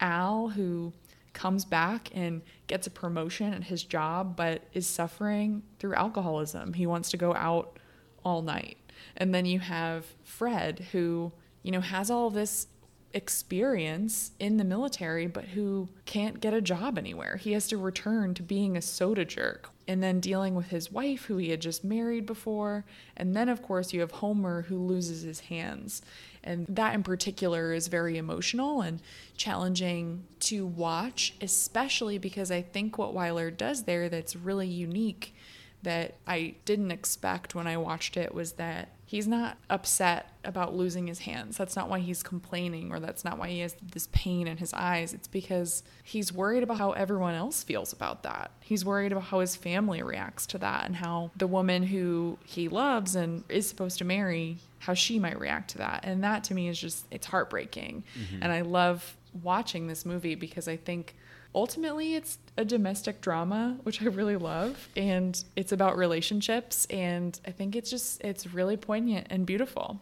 Speaker 1: Al, who comes back and gets a promotion at his job, but is suffering through alcoholism. He wants to go out all night. And then you have Fred, who, you know, has all this experience in the military, but who can't get a job anywhere. He has to return to being a soda jerk and then dealing with his wife, who he had just married before. And then, of course, you have Homer, who loses his hands. And that in particular is very emotional and challenging to watch, especially because I think what Wyler does there that's really unique that I didn't expect when I watched it was that he's not upset about losing his hands. That's not why he's complaining or that's not why he has this pain in his eyes. It's because he's worried about how everyone else feels about that. He's worried about how his family reacts to that and how the woman who he loves and is supposed to marry, how she might react to that. And that to me is just, it's heartbreaking. Mm-hmm. And I love watching this movie because I think ultimately it's a domestic drama which i really love and it's about relationships and i think it's just it's really poignant and beautiful.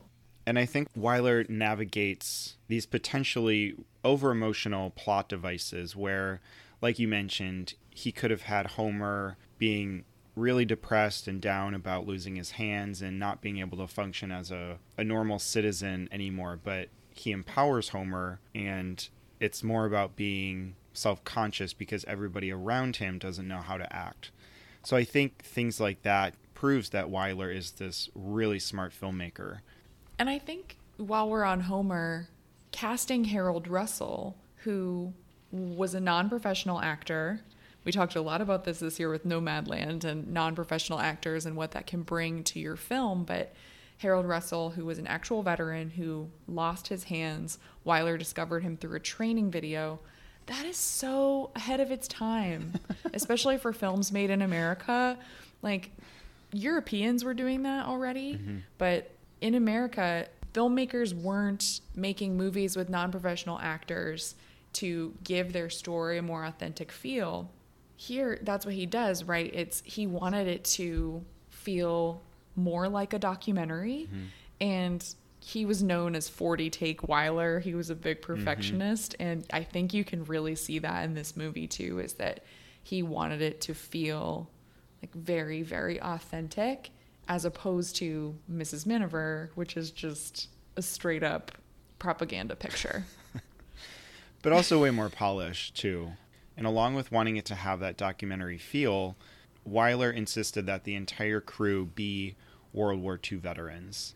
Speaker 2: And i think Wyler navigates these potentially over emotional plot devices where like you mentioned he could have had homer being really depressed and down about losing his hands and not being able to function as a, a normal citizen anymore but he empowers homer and it's more about being self conscious because everybody around him doesn't know how to act. So I think things like that proves that Wyler is this really smart filmmaker.
Speaker 1: And I think while we're on Homer, casting Harold Russell, who was a non professional actor, we talked a lot about this this year with Nomadland and non professional actors and what that can bring to your film, but Harold Russell, who was an actual veteran who lost his hands, Wyler discovered him through a training video that is so ahead of its time, especially for films made in America. Like Europeans were doing that already, mm-hmm. but in America, filmmakers weren't making movies with non professional actors to give their story a more authentic feel. Here, that's what he does, right? It's he wanted it to feel more like a documentary. Mm-hmm. And he was known as 40 take Wyler. He was a big mm-hmm. perfectionist. Mm-hmm. And I think you can really see that in this movie too, is that he wanted it to feel like very, very authentic as opposed to Mrs. Miniver, which is just a straight up propaganda picture.
Speaker 2: but also way more polished too. And along with wanting it to have that documentary feel, Wyler insisted that the entire crew be World War II veterans.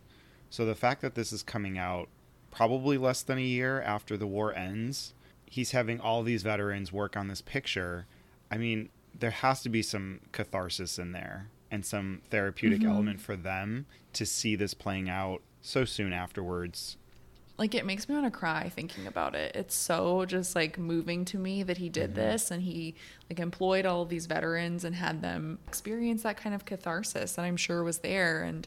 Speaker 2: So the fact that this is coming out probably less than a year after the war ends, he's having all these veterans work on this picture. I mean, there has to be some catharsis in there and some therapeutic mm-hmm. element for them to see this playing out so soon afterwards.
Speaker 1: Like it makes me want to cry thinking about it. It's so just like moving to me that he did mm-hmm. this and he like employed all these veterans and had them experience that kind of catharsis that I'm sure was there and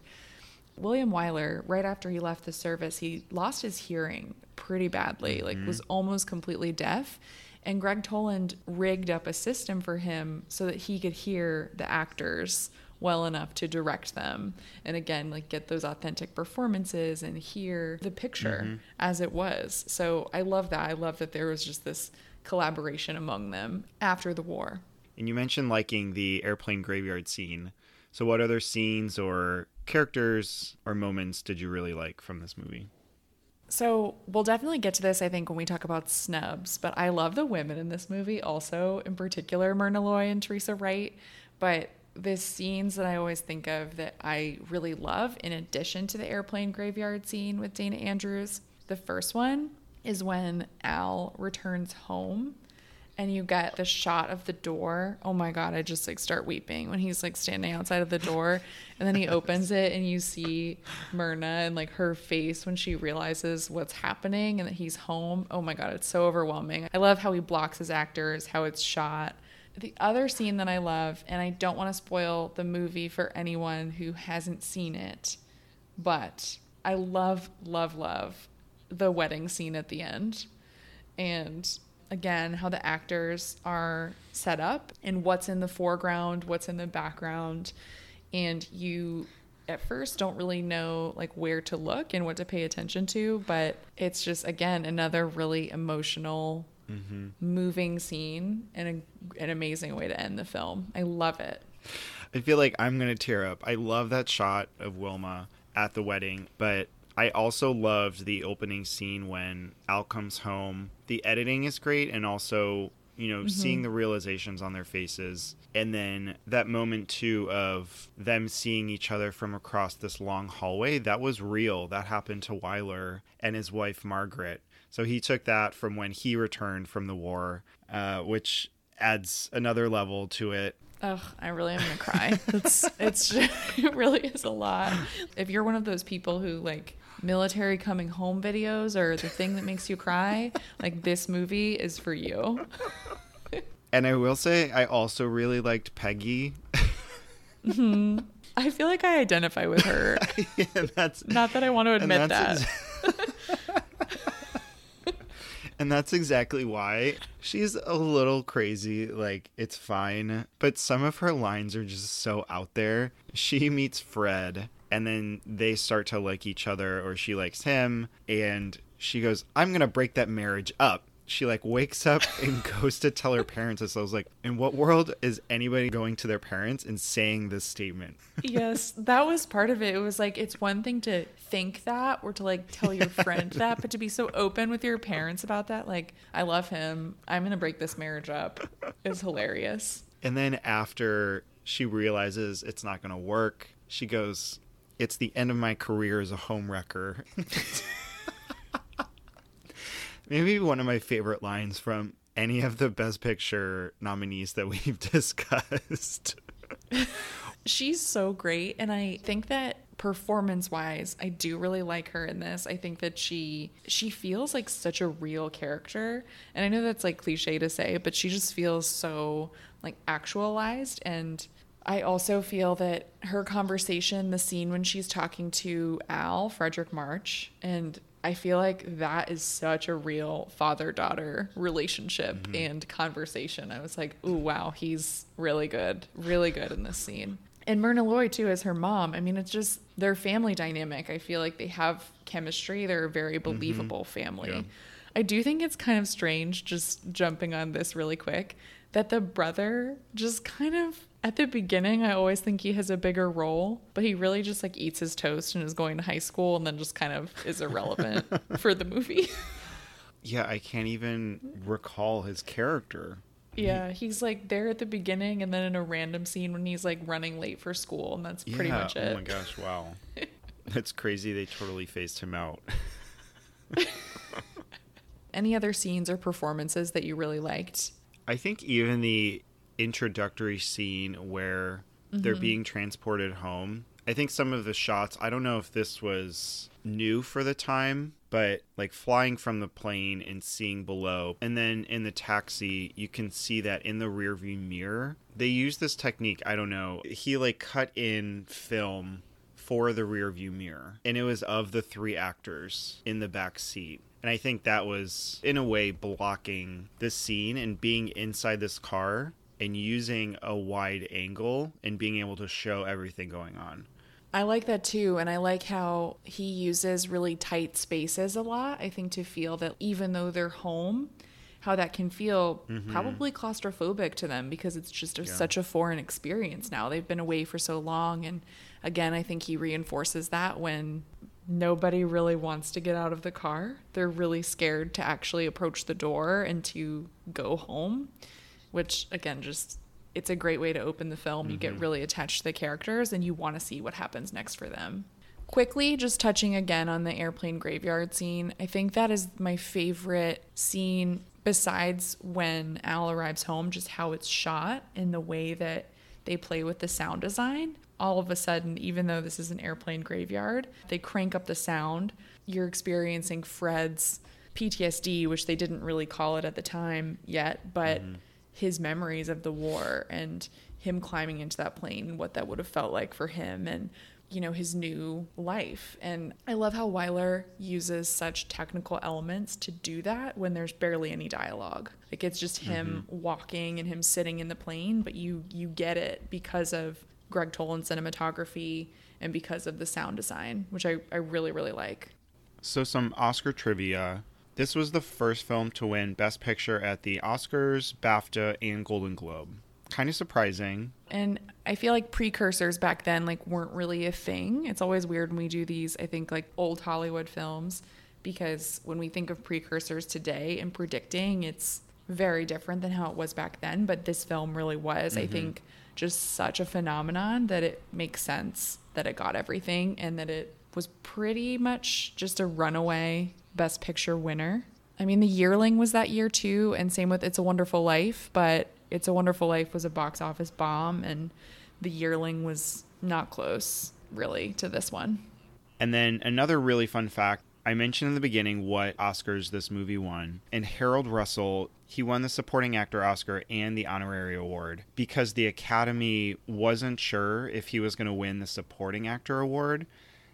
Speaker 1: William Wyler, right after he left the service, he lost his hearing pretty badly, mm-hmm. like was almost completely deaf. And Gregg Toland rigged up a system for him so that he could hear the actors well enough to direct them and again like get those authentic performances and hear the picture mm-hmm. as it was so i love that i love that there was just this collaboration among them after the war
Speaker 2: and you mentioned liking the airplane graveyard scene so what other scenes or characters or moments did you really like from this movie?
Speaker 1: So we'll definitely get to this, I think, when we talk about snubs. But I love the women in this movie, also in particular Myrna Loy and Teresa Wright. But the scenes that I always think of that I really love, in addition to the airplane graveyard scene with Dana Andrews, the first one is when Al returns home and you get the shot of the door. Oh my god, I just like start weeping when he's like standing outside of the door and then he opens it and you see Myrna and like her face when she realizes what's happening and that he's home. Oh my god, it's so overwhelming. I love how he blocks his actors, how it's shot. The other scene that I love, and I don't want to spoil the movie for anyone who hasn't seen it, but I love, love, love the wedding scene at the end. And again how the actors are set up and what's in the foreground, what's in the background, and you at first don't really know like where to look and what to pay attention to, but it's just again another really emotional mm-hmm. moving scene and a, an amazing way to end the film. I love it.
Speaker 2: I feel like I'm gonna tear up. I love that shot of Wilma at the wedding, but I also loved the opening scene when Al comes home. The editing is great, and also you know seeing the realizations on their faces, and then that moment too of them seeing each other from across this long hallway. That was real. That happened to Wyler and his wife Margaret. So he took that from when he returned from the war, uh, which adds another level to it.
Speaker 1: Ugh, I really am gonna cry. It's it's it really is a lot. If you're one of those people who like military coming home videos or the thing that makes you cry, like this movie is for you.
Speaker 2: And I will say, I also really liked Peggy. Mm-hmm.
Speaker 1: I feel like I identify with her.
Speaker 2: and that's
Speaker 1: Not that I want to admit that.
Speaker 2: and that's exactly why she's a little crazy. Like it's fine, but some of her lines are just so out there. She meets Fred, and then they start to like each other, or she likes him, and she goes, "I'm gonna break that marriage up." She like wakes up and goes to tell her parents this. I was like, in what world is anybody going to their parents and saying this statement?
Speaker 1: yes, that was part of it. It was like it's one thing to think that or to like tell your friend that, but to be so open with your parents about that, like I love him. I'm gonna break this marriage up. Is hilarious.
Speaker 2: And then after she realizes it's not going to work, she goes, It's the end of my career as a home wrecker. Maybe one of my favorite lines from any of the Best Picture nominees that we've discussed.
Speaker 1: She's so great, and I think that performance wise i do really like her in this i think that she she feels like such a real character and i know that's like cliche to say but she just feels so like actualized and i also feel that her conversation the scene when she's talking to al fredric march and i feel like that is such a real father daughter relationship mm-hmm. and conversation i was like ooh wow he's really good really good in this scene and Myrna Loy too as her mom. I mean, it's just their family dynamic. I feel like they have chemistry. They're a very mm-hmm. believable family.
Speaker 2: Yeah.
Speaker 1: I do think it's kind of strange, just jumping on this really quick, that the brother just kind of at the beginning, I always think he has a bigger role, but he really just like eats his toast and is going to high school and then just kind of is irrelevant for the movie.
Speaker 2: yeah, I can't even recall his character.
Speaker 1: yeah, he's like there at the beginning and then in a random scene when he's like running late for school, and that's pretty
Speaker 2: yeah,
Speaker 1: much
Speaker 2: Oh my gosh, wow. That's crazy. They totally phased him out.
Speaker 1: Any other scenes or performances that you really liked?
Speaker 2: I think even the introductory scene where they're mm-hmm. being transported home, I think some of the shots, I don't know if this was new for the time, but like flying from the plane and seeing below. And then in the taxi, you can see that in the rearview mirror. They use this technique, I don't know. He like cut in film for the rear view mirror and it was of the three actors in the back seat and i think that was in a way blocking the scene and being inside this car and using a wide angle and being able to show everything going on
Speaker 1: I like that too. And I like how he uses really tight spaces a lot. I think to feel that even though they're home, how that can feel mm-hmm. probably claustrophobic to them because it's just a, such a foreign experience now. They've been away for so long. And again, I think he reinforces that when nobody really wants to get out of the car. They're really scared to actually approach the door and to go home, which again, just it's a great way to open the film. You get mm-hmm. really attached to the characters and you want to see what happens next for them. Quickly, just touching again on the airplane graveyard scene, I think that is my favorite scene besides when Al arrives home, just how it's shot and the way that they play with the sound design. All of a sudden, even though this is an airplane graveyard, they crank up the sound. You're experiencing Fred's PTSD, which they didn't really call it at the time yet, but mm-hmm. His memories of the war and him climbing into that plane, what that would have felt like for him, and you know his new life. And I love how Wyler uses such technical elements to do that when there's barely any dialogue. Like it's just him mm-hmm. walking and him sitting in the plane, but you you get it because of Gregg Toland's cinematography and because of the sound design, which I, I really really like.
Speaker 2: So, some Oscar trivia. This was the first film to win Best Picture at the Oscars, BAFTA, and Golden Globe. Kind of surprising.
Speaker 1: And I feel like precursors back then like weren't really a thing. It's always weird when we do these, I think like old Hollywood films because when we think of precursors today and predicting, it's very different than how it was back then, but this film really was, I mm-hmm. think, just such a phenomenon that it makes sense that it got everything and that it was pretty much just a runaway best picture winner. I mean, The Yearling was that year too, and same with It's a Wonderful Life, but It's a Wonderful Life was a box office bomb, and The Yearling was not close, really, to this one.
Speaker 2: And then another really fun fact I mentioned in the beginning what Oscars this movie won. And Harold Russell, he won the supporting actor Oscar and the honorary award because the Academy wasn't sure if he was going to win the supporting actor award.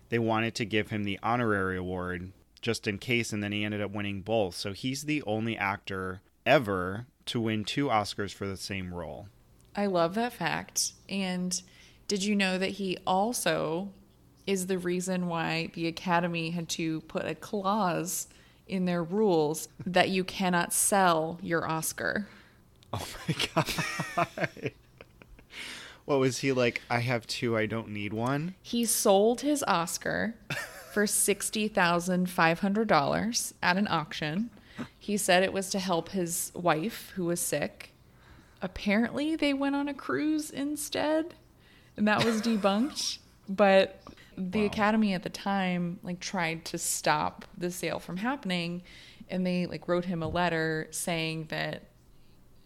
Speaker 2: They wanted to give him the honorary award just in case, and then he ended up winning both. So he's the only actor ever to win two Oscars for the same role.
Speaker 1: I love that fact. And did you know that he also is the reason why the Academy had to put a clause in their rules that you cannot sell your Oscar?
Speaker 2: Oh my god. what was he like? I have two, I don't need one.
Speaker 1: He sold his Oscar for $60,500 at an auction. He said it was to help his wife who was sick. Apparently, they went on a cruise instead, and that was debunked. But the
Speaker 2: Wow.
Speaker 1: academy at the time like tried to stop the sale from happening and they like wrote him a letter saying that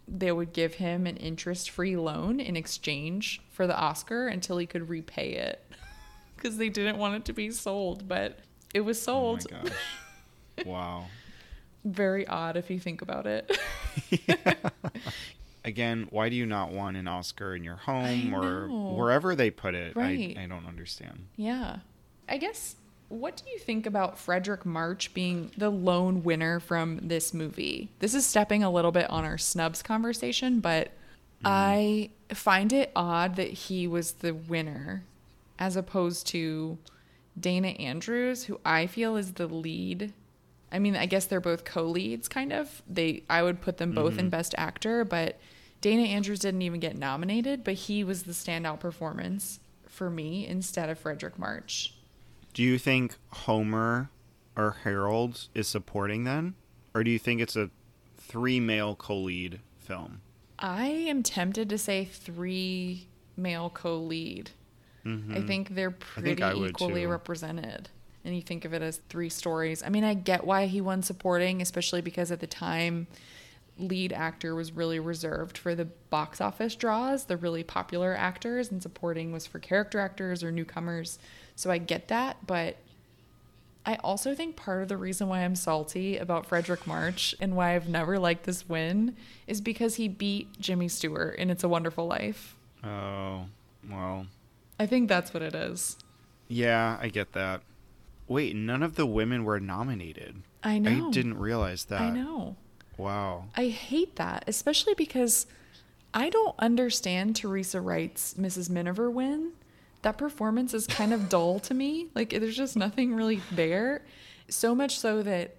Speaker 1: they would give him an interest-free loan in exchange for the Oscar until he could repay it because they didn't want it to be sold but it was
Speaker 2: Oh
Speaker 1: sold
Speaker 2: gosh. wow.
Speaker 1: very odd if you think about it
Speaker 2: Again, why do you not want an Oscar in your home or wherever they put it?
Speaker 1: Right.
Speaker 2: I, I don't understand.
Speaker 1: Yeah. I guess what do you think about Fredric March being the lone winner from this movie? This is stepping a little bit on our snubs conversation, but mm-hmm. I find it odd that he was the winner as opposed to Dana Andrews, who I feel is the lead. I mean, I guess they're both co-leads kind of. They I would put them both in mm-hmm. best actor, but Dana Andrews didn't even get nominated, but he was the standout performance for me instead of Fredric March.
Speaker 2: Do you think Homer or Harold is supporting then? Or do you think it's a three male co lead film?
Speaker 1: I am tempted to say three male co-lead. I think they're pretty
Speaker 2: Mm-hmm. Would
Speaker 1: equally
Speaker 2: too.
Speaker 1: represented. And you think of it as three stories. I mean, I get why he won supporting, especially because at the time lead actor was really reserved for the box office draws, the really popular actors, and supporting was for character actors or newcomers. So I get that, but I also think part of the reason why I'm salty about Fredric March and why I've never liked this win is because he beat Jimmy Stewart in It's a Wonderful Life.
Speaker 2: Oh, well.
Speaker 1: I think that's what it is.
Speaker 2: Yeah, I get that. Wait, none of the women were nominated.
Speaker 1: I know.
Speaker 2: I didn't realize that.
Speaker 1: I know.
Speaker 2: Wow.
Speaker 1: I hate that, especially because I don't understand Teresa Wright's Mrs. Miniver win. That performance is kind of dull to me. Like, there's just nothing really there. So much so that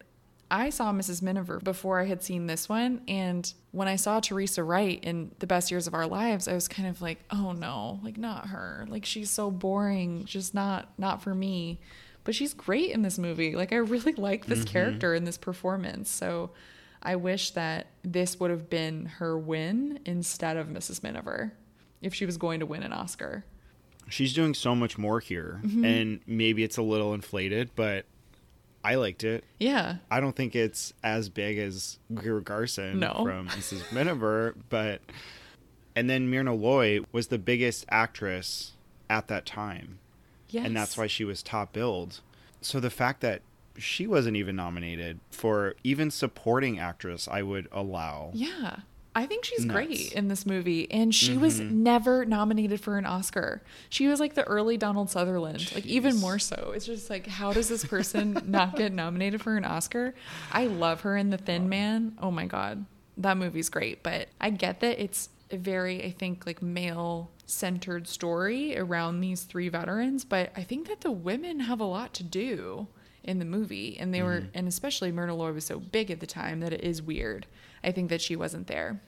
Speaker 1: I saw Mrs. Miniver before I had seen this one. And when I saw Teresa Wright in The Best Years of Our Lives, I was kind of like, oh no, like, not her. Like, she's so boring. Just not, not for me. But she's great in this movie. Like, I really like this character and this performance. So, I wish that this would have been her win instead of Mrs. Miniver if she was going to win an Oscar.
Speaker 2: She's doing so much more here,
Speaker 1: Mm-hmm.
Speaker 2: and maybe it's a little inflated, but I liked it.
Speaker 1: Yeah.
Speaker 2: I don't think it's as big as Greer Garson
Speaker 1: No.
Speaker 2: from Mrs. Miniver, but and then Myrna Loy was the biggest actress at that time,
Speaker 1: Yes.
Speaker 2: and that's why she was top billed. So the fact that she wasn't even nominated for even supporting actress, I would allow.
Speaker 1: Yeah. I think she's
Speaker 2: Nuts.
Speaker 1: great in this movie. And she was mm-hmm. never nominated for an Oscar. She was like the early Donald Sutherland, like even more so. It's just like, how does this person not get nominated for an Oscar? I love her in The Thin Man. Oh my God. That movie's great. But I get that it's a very, I think, like male centered story around these three veterans. But I think that the women have a lot to do in the movie. And they were, mm-hmm. and especially Myrna Loy was so big at the time that it is weird. I think that she wasn't there.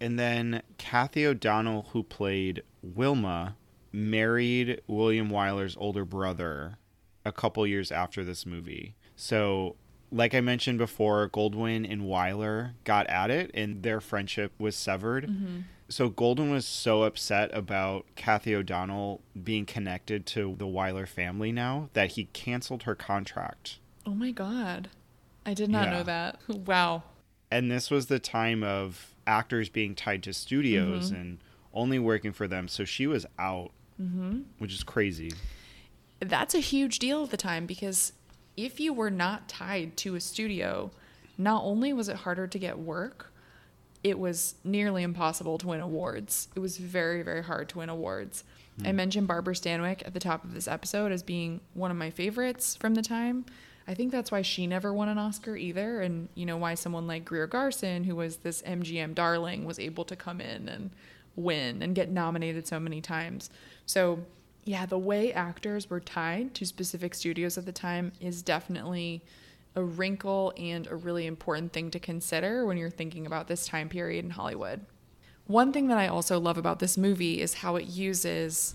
Speaker 2: And then Cathy O'Donnell, who played Wilma, married William Wyler's older brother a couple years after this movie. So, like I mentioned before, Goldwyn and Wyler got at it and their friendship was severed. Mm-hmm. So, Goldwyn was so upset about Cathy O'Donnell being connected to the Wyler family now that he canceled her contract.
Speaker 1: Oh my God. I did not
Speaker 2: Yeah.
Speaker 1: know that. Wow.
Speaker 2: And this was the time of actors being tied to studios and only working for them. So, she was out, mm-hmm. which is crazy.
Speaker 1: That's a huge deal at the time because if you were not tied to a studio, not only was it harder to get work, it was nearly impossible to win awards. It was very, very hard to win awards. I mentioned Barbara Stanwyck at the top of this episode as being one of my favorites from the time. I think that's why she never won an Oscar either, and you know why someone like Greer Garson, who was this MGM darling, was able to come in and win and get nominated so many times. So, yeah, the way actors were tied to specific studios at the time is definitely a wrinkle and a really important thing to consider when you're thinking about this time period in Hollywood. One thing that I also love about this movie is how it uses.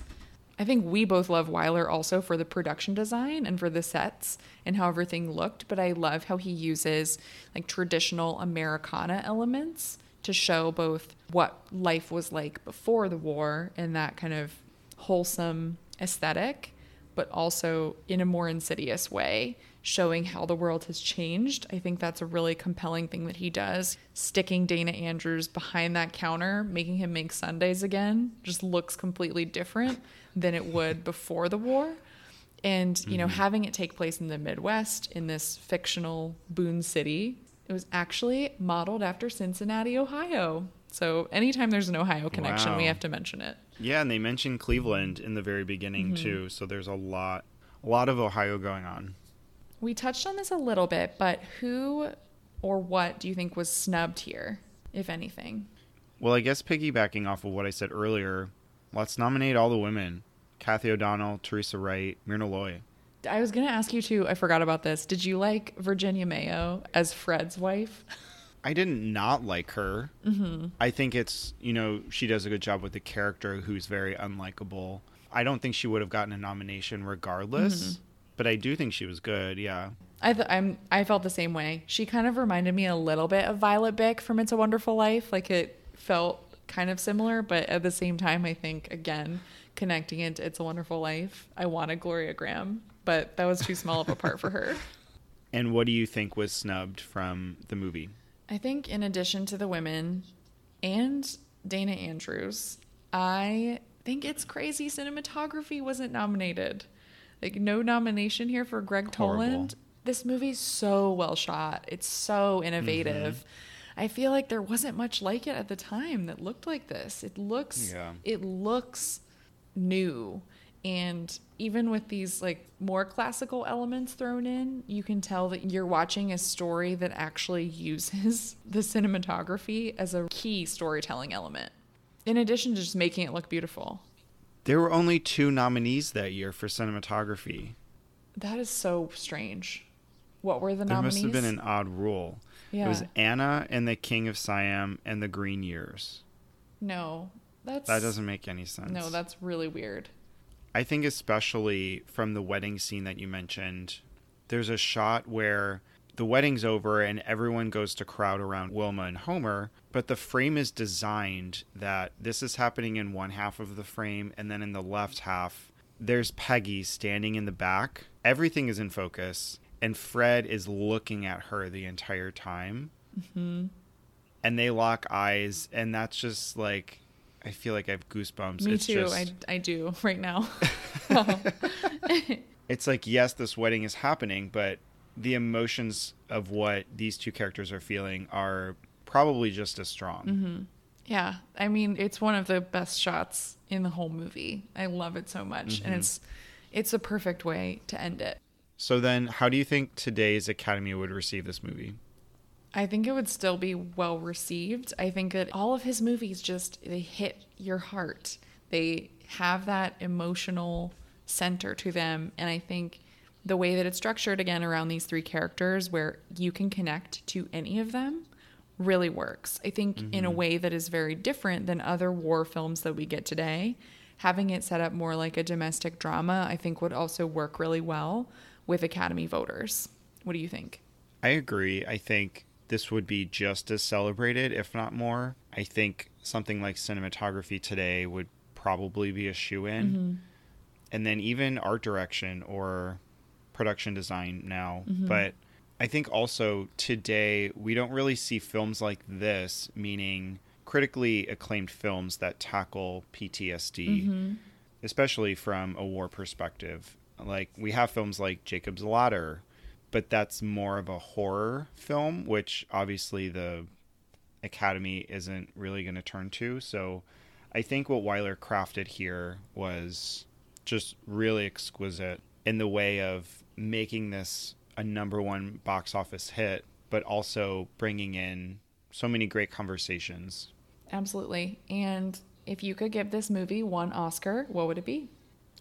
Speaker 1: I think we both love Wyler also for the production design and for the sets and how everything looked, but I love how he uses like traditional Americana elements to show both what life was like before the war and that kind of wholesome aesthetic, but also in a more insidious way, showing how the world has changed. I think that's a really compelling thing that he does. Sticking Dana Andrews behind that counter, making him make sundaes again, just looks completely different than it would before the war. And, you know, mm-hmm. having it take place in the Midwest in this fictional Boone City, it was actually modeled after Cincinnati, Ohio. So anytime there's an Ohio connection, we have to mention it.
Speaker 2: Yeah, and they mentioned Cleveland in the very beginning mm-hmm. too, so there's a lot a lot of Ohio going on.
Speaker 1: We touched on this a little bit, but who or what do you think was snubbed here, if anything?
Speaker 2: Well, I guess piggybacking off of what I said earlier, let's nominate all the women. Cathy O'Donnell, Teresa Wright, Myrna Loy.
Speaker 1: I was going to ask you too, I forgot about this. Did you like Virginia Mayo as Fred's wife?
Speaker 2: I didn't not like her. Mm-hmm. I think it's, you know, she does a good job with the character who's very unlikable. I don't think she would have gotten a nomination regardless, but I do think she was good, yeah.
Speaker 1: I th- I'm I felt the same way. She kind of reminded me a little bit of Violet Bick from It's a Wonderful Life. Like it felt kind of similar, but at the same time, I think again connecting it to It's a Wonderful Life. I wanted Gloria Grahame, but that was too small of a part for her.
Speaker 2: And what do you think was snubbed from the movie?
Speaker 1: I think in addition to the women and Dana Andrews, I think it's crazy cinematography wasn't nominated. Like no nomination here for Gregg
Speaker 2: Horrible.
Speaker 1: Toland. This movie's so well shot. It's so innovative. Mm-hmm. I feel like there wasn't much like it at the time that looked like this. It looks
Speaker 2: Yeah.
Speaker 1: it looks new and even with these like more classical elements thrown in you can tell that you're watching a story that actually uses the cinematography as a key storytelling element in addition to just making it look beautiful
Speaker 2: There were only two nominees that year for cinematography.
Speaker 1: that is so strange what were the
Speaker 2: There
Speaker 1: nominees
Speaker 2: must have been an odd rule. Yeah. It was Anna and the King of Siam and the Green Years.
Speaker 1: no that's
Speaker 2: That doesn't make any sense.
Speaker 1: no that's really weird
Speaker 2: I think especially from the wedding scene that you mentioned, there's a shot where the wedding's over and everyone goes to crowd around Wilma and Homer, but the frame is designed that this is happening in one half of the frame and then in the left half there's Peggy standing in the back. Everything is in focus and Fred is looking at her the entire time.
Speaker 1: Mm-hmm.
Speaker 2: And they lock eyes and that's just like I feel like I have goosebumps.
Speaker 1: me
Speaker 2: it's
Speaker 1: too
Speaker 2: Just,
Speaker 1: I, I do right now
Speaker 2: it's like yes this wedding is happening but the emotions of what these two characters are feeling are probably just as strong
Speaker 1: Mm-hmm. Yeah, I mean it's one of the best shots in the whole movie. I love it so much, and it's it's a perfect way to end it.
Speaker 2: so then how do you think today's academy would receive this movie
Speaker 1: I think it would still be well received. I think that all of his movies just they hit your heart. They have that emotional center to them, and I think the way that it's structured again around these three characters where you can connect to any of them really works. I think in a mm-hmm. way that is very different than other war films that we get today. Having it set up more like a domestic drama, I think would also work really well with Academy voters. What do you think?
Speaker 2: I agree. I think this would be just as celebrated, if not more. I think something like cinematography today would probably be a shoe in. Mm-hmm. And then even art direction or production design now. Mm-hmm. But I think also today we don't really see films like this, meaning critically acclaimed films that tackle PTSD, mm-hmm. especially from a war perspective. Like we have films like Jacob's Ladder, but that's more of a horror film, which obviously the Academy isn't really going to turn to. So I think what Wyler crafted here was just really exquisite in the way of making this a number one box office hit, but also bringing in so many great conversations.
Speaker 1: Absolutely. And if you could give this movie one Oscar, what would it be?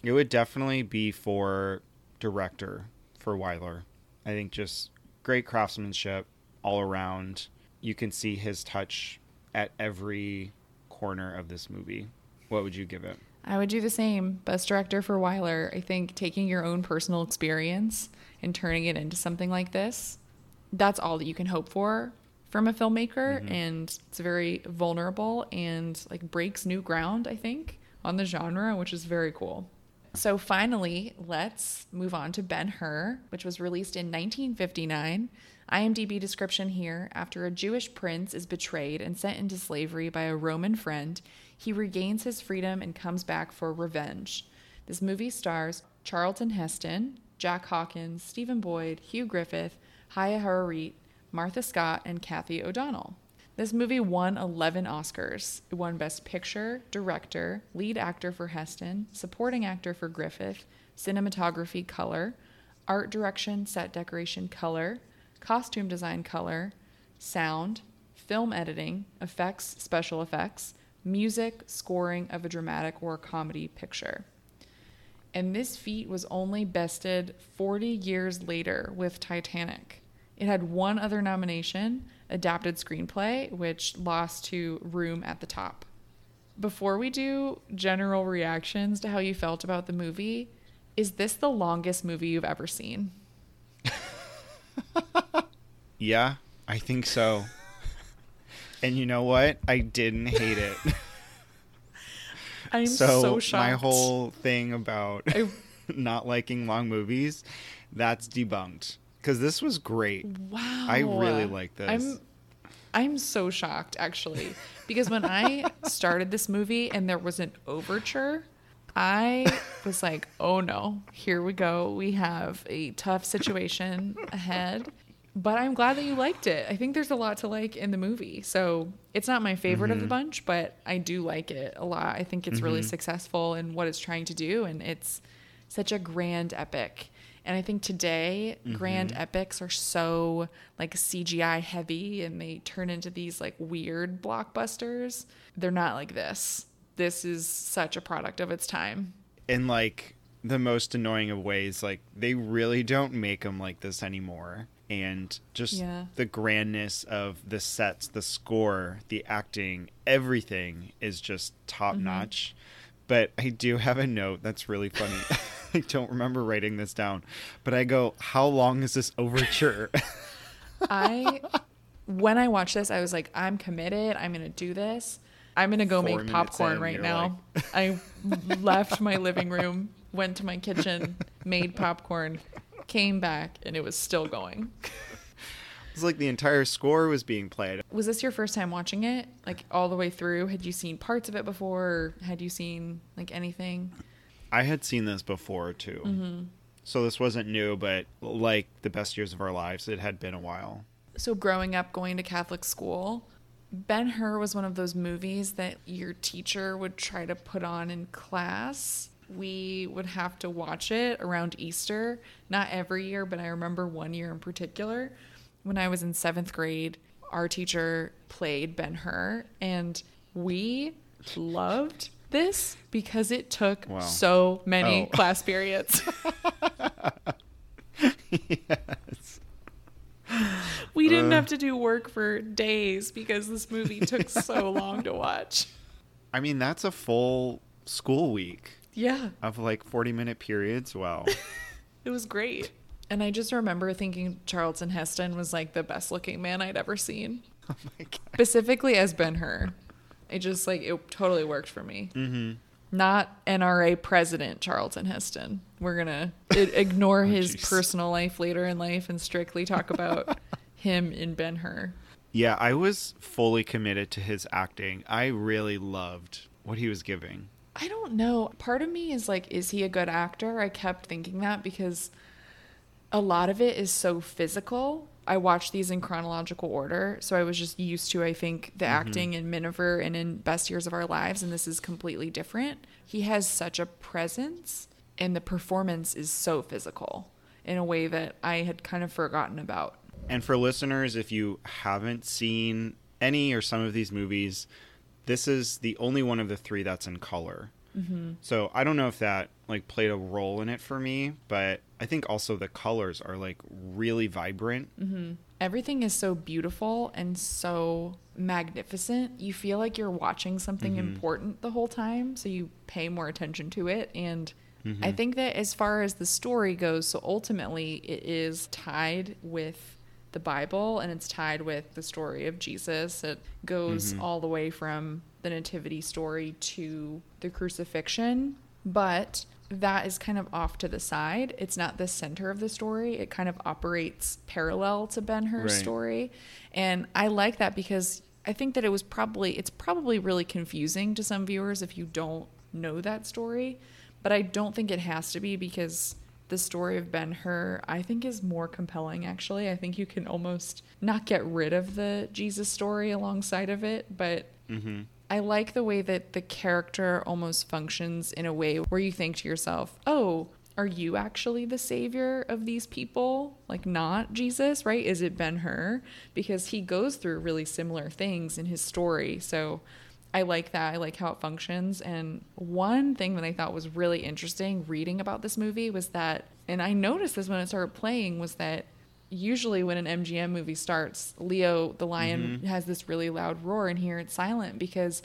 Speaker 2: It would definitely be for director for Wyler. I think just great craftsmanship all around. You can see his touch at every corner of this movie. What would you give it?
Speaker 1: I would do the same. Best director for Wyler. I think taking your own personal experience and turning it into something like this, that's all that you can hope for from a filmmaker. Mm-hmm. And it's very vulnerable and like breaks new ground, I think, on the genre, which is very cool. So finally, let's move on to Ben Hur, which was released in 1959. IMDb description here after a Jewish prince is betrayed and sent into slavery by a Roman friend, he regains his freedom and comes back for revenge. This movie stars Charlton Heston, Jack Hawkins, Stephen Boyd, Hugh Griffith, Haya Harareet, Martha Scott, and Cathy O'Donnell. This movie won 11 Oscars. It won Best Picture, Director, Lead Actor for Heston, Supporting Actor for Griffith, Cinematography Color, Art Direction, Set Decoration Color, Costume Design Color, Sound, Film Editing, Effects, Special Effects, Music, Scoring of a Dramatic or Comedy Picture. And this feat was only bested 40 years later with Titanic. It had one other nomination, Adapted Screenplay, which lost to Room at the Top. Before we do general reactions to how you felt about the movie, is this the longest movie you've ever seen?
Speaker 2: Yeah, I think so. And you know what? I didn't hate it.
Speaker 1: I'm so,
Speaker 2: so
Speaker 1: shocked.
Speaker 2: my whole thing about
Speaker 1: I-
Speaker 2: not liking long movies, that's debunked. Because this was great.
Speaker 1: Wow.
Speaker 2: I really like this.
Speaker 1: I'm I'm so shocked actually because when I started this movie and there was an overture, I was like, "Oh no, here we go. We have a tough situation ahead." But I'm glad that you liked it. I think there's a lot to like in the movie. So, it's not my favorite of the mm-hmm. bunch, but I do like it a lot. I think it's really mm-hmm. successful in what it's trying to do and it's such a grand epic. And I think today grand mm-hmm. epics are so like CGI heavy and they turn into these like weird blockbusters. They're not like this. This is such a product of its time.
Speaker 2: in like the most annoying of ways like they really don't make them like this anymore and just
Speaker 1: Yeah.
Speaker 2: the grandness of the sets the score the acting everything is just top
Speaker 1: Mm-hmm.
Speaker 2: notch but i do have a note that's really funny i don't remember writing this down but i go how long is this overture
Speaker 1: I when I watched this, I was like, I'm committed. I'm gonna do this. I'm gonna go
Speaker 2: Four
Speaker 1: make popcorn
Speaker 2: in,
Speaker 1: right now. I left my living room, went to my kitchen, made popcorn, came back, and it was still going.
Speaker 2: it's like the entire score was being played
Speaker 1: Was this your first time watching it? Like all the way through? Had you seen parts of it before? Or had you seen like anything?
Speaker 2: I had seen this before too. Mm-hmm. So this wasn't new, but like the best years of our lives, it had been a while.
Speaker 1: So growing up going to Catholic school, Ben Hur was one of those movies that your teacher would try to put on in class. We would have to watch it around Easter, not every year, but I remember one year in particular when I was in 7th grade, our teacher played Ben Hur and we loved this because it took
Speaker 2: Wow.
Speaker 1: so many
Speaker 2: Oh.
Speaker 1: class periods.
Speaker 2: yes.
Speaker 1: We didn't
Speaker 2: Uh.
Speaker 1: have to do work for days because this movie took so long to watch.
Speaker 2: I mean, that's a full school week
Speaker 1: Yeah,
Speaker 2: of like 40 minute periods. Wow.
Speaker 1: it was great. And I just remember thinking Charlton Heston was like the best looking man I'd ever seen.
Speaker 2: oh my God.
Speaker 1: Specifically as Ben Hur. It just like it totally worked for me.
Speaker 2: Mm-hmm.
Speaker 1: Not NRA president Charlton Heston. We're gonna i- ignore his
Speaker 2: jeez.
Speaker 1: personal life later in life and strictly talk about him in Ben Hur.
Speaker 2: Yeah, I was fully committed to his acting. I really loved what he was giving.
Speaker 1: I don't know. Part of me is like, is he a good actor? I kept thinking that because a lot of it is so physical. I watched these in chronological order, so I was just used to, I think, the mm-hmm. acting in Miniver and in Best Years of Our Lives, and this is completely different. He has such a presence, and the performance is so physical in a way that I had kind of forgotten about.
Speaker 2: And for listeners, if you haven't seen any or some of these movies, this is the only one of the three that's in color. Mm-hmm. So I don't know if that like played a role in it for me, but I think also the colors are like really vibrant. Mm-hmm.
Speaker 1: Everything is so beautiful and so magnificent. You feel like you're watching something mm-hmm. important the whole time, so you pay more attention to it. And I mm-hmm. think that as far as the story goes, so ultimately it is tied with the Bible and it's tied with the story of Jesus. It goes mm-hmm. all the way from the nativity story to the crucifixion, but that is kind of off to the side. It's not the center of the story. It kind of operates parallel to Ben Hur's
Speaker 2: Right.
Speaker 1: story. And I like that because I think that it was probably it's probably really confusing to some viewers if you don't know that story, but I don't think it has to be because the story of Ben Hur I think is more compelling actually. I think you can almost not get rid of the Jesus story alongside of it, but
Speaker 2: Mm-hmm.
Speaker 1: I like the way that the character almost functions in a way where you think to yourself, oh, are you actually the savior of these people? Like, not Jesus, right? Is it Ben Hur? Because he goes through really similar things in his story. So I like that. I like how it functions. And one thing that I thought was really interesting reading about this movie was that, and I noticed this when it started playing, was that usually when an MGM movie starts, Leo the lion mm-hmm. has this really loud roar, and here it's silent because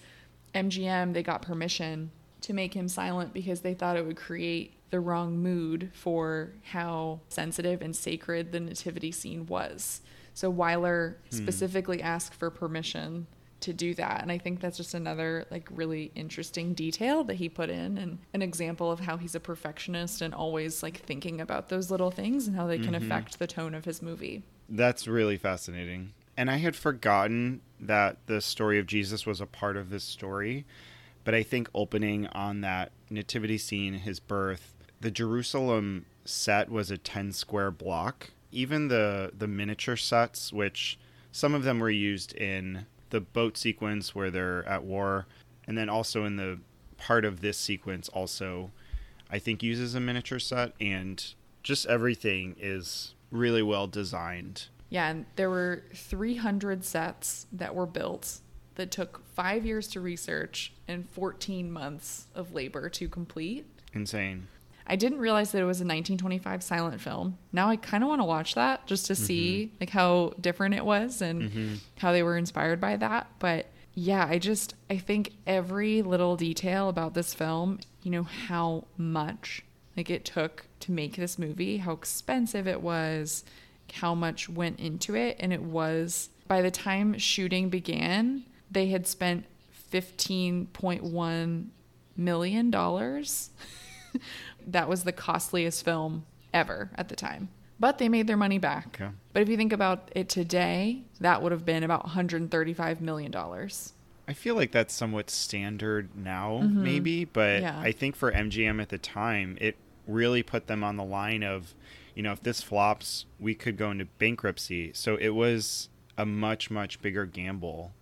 Speaker 1: MGM they got permission to make him silent because they thought it would create the wrong mood for how sensitive and sacred the nativity scene was. So Wyler hmm. specifically asked for permission to do that and i think that's just another like really interesting detail that he put in and an example of how he's a perfectionist and always like thinking about those little things and how they can mm-hmm. affect the tone of his movie
Speaker 2: That's really fascinating. And I had forgotten that the story of Jesus was a part of this story. But I think opening on that nativity scene, his birth, the Jerusalem set was a 10 square block. Even the, the miniature sets, which some of them were used in the boat sequence where they're at war, and then also in the part of this sequence, also, I think uses a miniature set. And just everything is really well designed.
Speaker 1: yeah and there were 300 sets that were built that took five years to research and 14 months of labor to complete
Speaker 2: Insane.
Speaker 1: I didn't realize that it was a 1925 silent film. Now I kind of want to watch that just to see mm-hmm. like how different it was and mm-hmm. how they were inspired by that. But yeah, I just I think every little detail about this film, you know how much like it took to make this movie, how expensive it was, how much went into it, and it was by the time shooting began, they had spent 15.1 million dollars. that was the costliest film ever at the time. But they made their money back.
Speaker 2: Okay.
Speaker 1: But if you think about it today, that would have been about 135 million dollars.
Speaker 2: I feel like that's somewhat standard now, mm-hmm. maybe, but
Speaker 1: Yeah.
Speaker 2: I think for MGM at the time, it really put them on the line of, you know, if this flops, we could go into bankruptcy. So it was a much, much bigger gamble.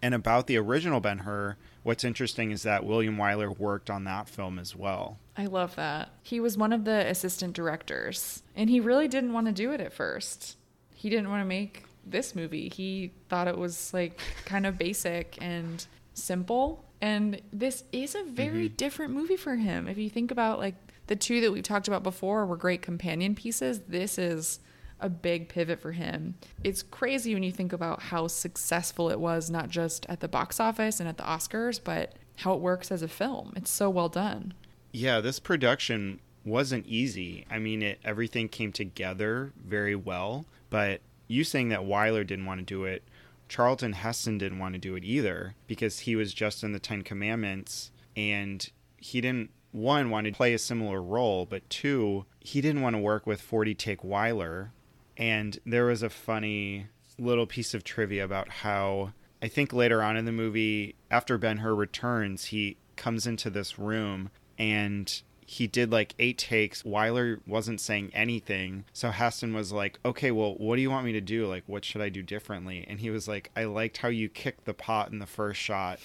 Speaker 2: And about the original Ben Hur, what's interesting is that William Wyler worked on that film as well.
Speaker 1: I love that. He was one of the assistant directors, and he really didn't want to do it at first. He didn't want to make this movie. He thought it was like kind of basic and simple. And this is a very mm-hmm. different movie for him. If you think about like the two that we've talked about before were great companion pieces. This is a big pivot for him. It's crazy when you think about how successful it was, not just at the box office and at the Oscars, but how it works as a film. It's so well done.
Speaker 2: Yeah, this production wasn't easy. I mean, it everything came together very well, but you saying that Wyler didn't want to do it, Charlton Heston didn't want to do it either because he was just in the 10 commandments and he didn't one want to play a similar role, but two, he didn't want to work with 40 take Wyler. And there was a funny little piece of trivia about how I think later on in the movie, after Ben Hur returns, he comes into this room and he did like eight takes. Wyler wasn't saying anything. So Heston was like, okay, well, what do you want me to do? Like, what should I do differently? And he was like, I liked how you kicked the pot in the first shot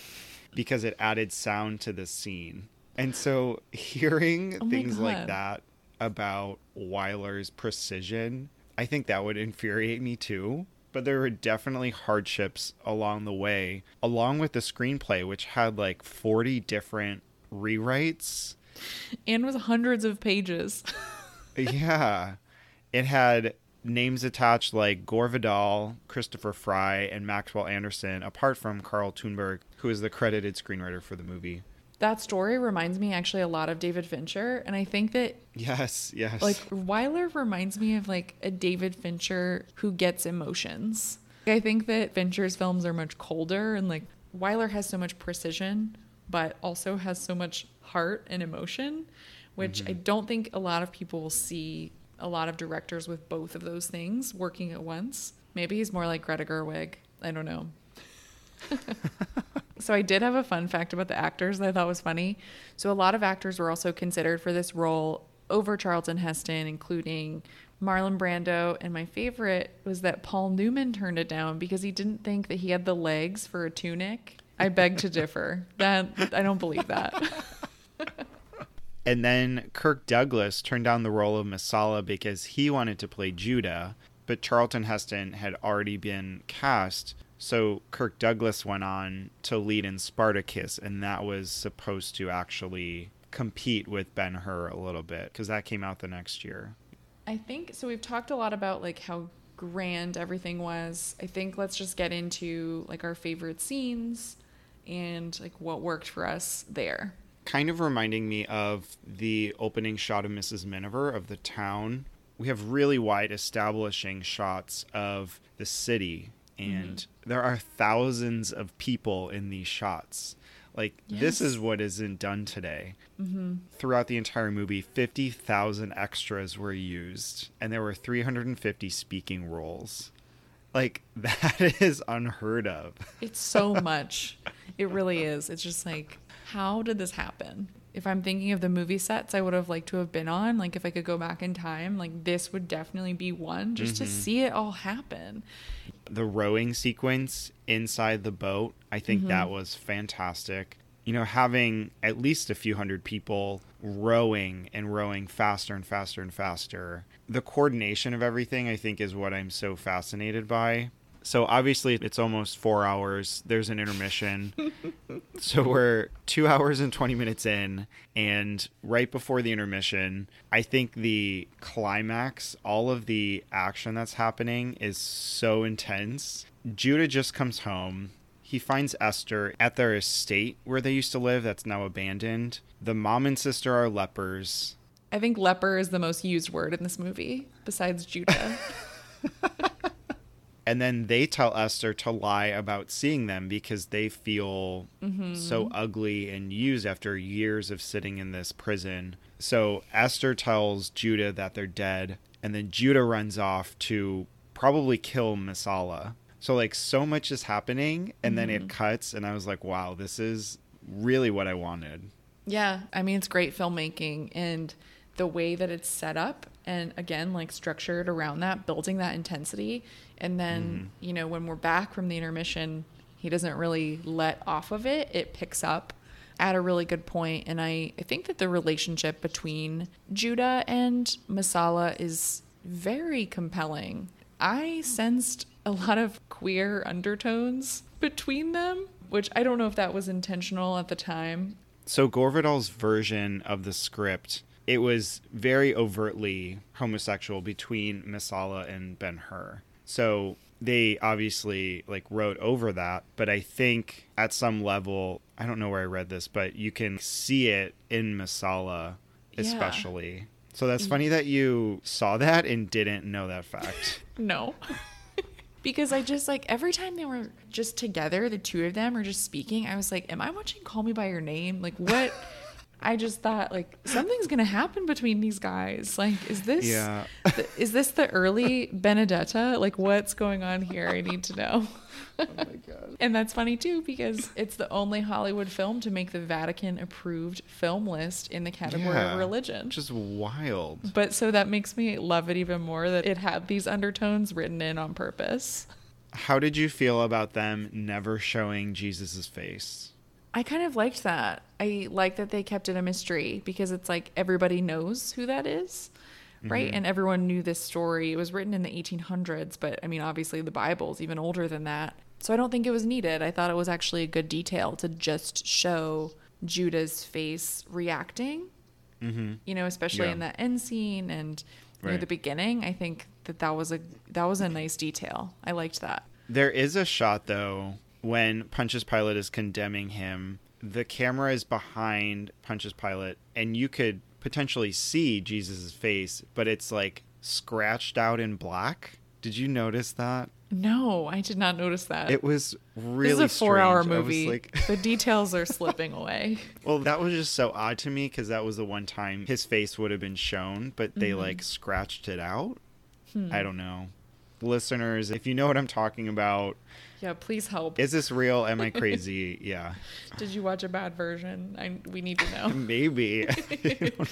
Speaker 2: because it added sound to the scene. And so hearing
Speaker 1: Oh
Speaker 2: things like that about Wyler's precision, I think that would infuriate me too. But there were definitely hardships along the way, along with the screenplay, which had like 40 different rewrites.
Speaker 1: And was hundreds of pages.
Speaker 2: yeah. It had names attached like Gore Vidal, Christopher Fry, and Maxwell Anderson, apart from Karl Tunberg, who is the credited screenwriter for the movie.
Speaker 1: That story reminds me actually a lot of David Fincher. And I think that
Speaker 2: Yes, yes.
Speaker 1: like Wyler reminds me of like a David Fincher who gets emotions. I think that Fincher's films are much colder and like Wyler has so much precision, but also has so much heart and emotion, which mm-hmm. I don't think a lot of people will see a lot of directors with both of those things working at once. Maybe he's more like Greta Gerwig. I don't know. So I did have a fun fact about the actors that I thought was funny. So a lot of actors were also considered for this role over Charlton Heston, including Marlon Brando. And my favorite was that Paul Newman turned it down because he didn't think that he had the legs for a tunic. I beg to differ. That I don't believe that.
Speaker 2: And then Kirk Douglas turned down the role of Messala because he wanted to play Judah, but Charlton Heston had already been cast. So Kirk Douglas went on to lead in Spartacus, and that was supposed to actually compete with Ben Hur a little bit because that came out the next year.
Speaker 1: I think so. We've talked a lot about like how grand everything was. I think let's just get into like our favorite scenes and like what worked for us there.
Speaker 2: kind of reminding me of the opening shot of Mrs. Miniver of the town. We have really wide establishing shots of the city, Mm-hmm. and there are thousands of people in these shots. Like, this is what isn't done today. Mm-hmm. Throughout the entire movie, 50,000 extras were used, and there were 350 speaking roles. Like, that is unheard of.
Speaker 1: It's so much. It really is. It's just like, how did this happen? If I'm thinking of the movie sets I would have liked to have been on, like if I could go back in time, like this would definitely be one just to mm-hmm. see it all happen.
Speaker 2: The rowing sequence inside the boat i think
Speaker 1: Mm-hmm.
Speaker 2: that was fantastic you know having at least a few hundred people rowing and rowing faster and faster and faster the coordination of everything i think is what i'm so fascinated by so obviously it's almost four hours. There's an intermission. So we're two hours and 20 minutes in and right before the intermission i think the climax all of the action that's happening is so intense. Judah just comes home. He finds esther at their estate where they used to live that's now abandoned. The mom and sister are lepers.
Speaker 1: I think leper is the most used word in this movie besides Judah.
Speaker 2: and then they tell Esther to lie about seeing them because they feel so mm-hmm. ugly and used after years of sitting in this prison. So Esther tells Judah that they're dead, and then Judah runs off to probably kill Messala. So like so much is happening, and then it mm-hmm. cuts, and I was like, wow, this is really what I wanted.
Speaker 1: Yeah, I mean it's great filmmaking and the way that it's set up and again like structured around that, building that intensity and then, mm-hmm. you know, when we're back from the intermission, he doesn't really let off of it. It picks up at a really good point and I, I think that the relationship between Judah and Messala is very compelling. I sensed a lot of queer undertones between them, which I don't know if that was intentional at the time.
Speaker 2: So Gore Vidal's version of the script it was very overtly homosexual between Messala and Ben Hur. So they obviously like wrote over that, but I think at some level, I don't know where I read this, but you can see it in
Speaker 1: Yeah.
Speaker 2: especially. So that's funny that you saw that and didn't know that fact.
Speaker 1: No. because I just like every time they were just together, the two of them are just speaking, I was like, Am I watching Call Me By Your Name? Like, what? I just thought, like, something's going to happen between these guys. Like, is this.
Speaker 2: Yeah.
Speaker 1: th- is this the early Benedetta? Like, what's going on here? I need to know.
Speaker 2: oh my god.
Speaker 1: And that's funny too because it's the only Hollywood film to make the Vatican approved film list in the category
Speaker 2: Yeah.
Speaker 1: of religion.
Speaker 2: Just wild.
Speaker 1: But so that makes me love it even more that it had these undertones written in on purpose.
Speaker 2: How did you feel about them never showing Jesus' face?
Speaker 1: I kind of liked that. I like that they kept it a mystery because it's like everybody knows who that is, right? And everyone knew this story. It was written in the 1800s, but I mean, obviously the Bible's even older than that. So I don't think it was needed. I thought it was actually a good detail to just show Judah's face reacting,
Speaker 2: Mm-hmm.
Speaker 1: you know, especially
Speaker 2: Yeah.
Speaker 1: in that end scene and near
Speaker 2: Right.
Speaker 1: the beginning. I think that that was a that was a nice detail. I liked that.
Speaker 2: There is a shot though when Pontius Pilate is condemning him. The camera is behind Pontius Pilate, and you could potentially see Jesus' face, but it's like scratched out in black. Did you notice that?
Speaker 1: No, I did not notice that.
Speaker 2: It was really
Speaker 1: this is a four-hour movie.
Speaker 2: like-
Speaker 1: the details are slipping away.
Speaker 2: well, that was just so odd to me because that was the one time his face would have been shown, but they
Speaker 1: Mm-hmm.
Speaker 2: like scratched it out.
Speaker 1: Hmm.
Speaker 2: I don't know. Listeners, if you know what I'm talking about,
Speaker 1: Yeah, please help.
Speaker 2: is this real? Am I crazy? yeah.
Speaker 1: Did you watch a bad version? I we need to know.
Speaker 2: Maybe. I know.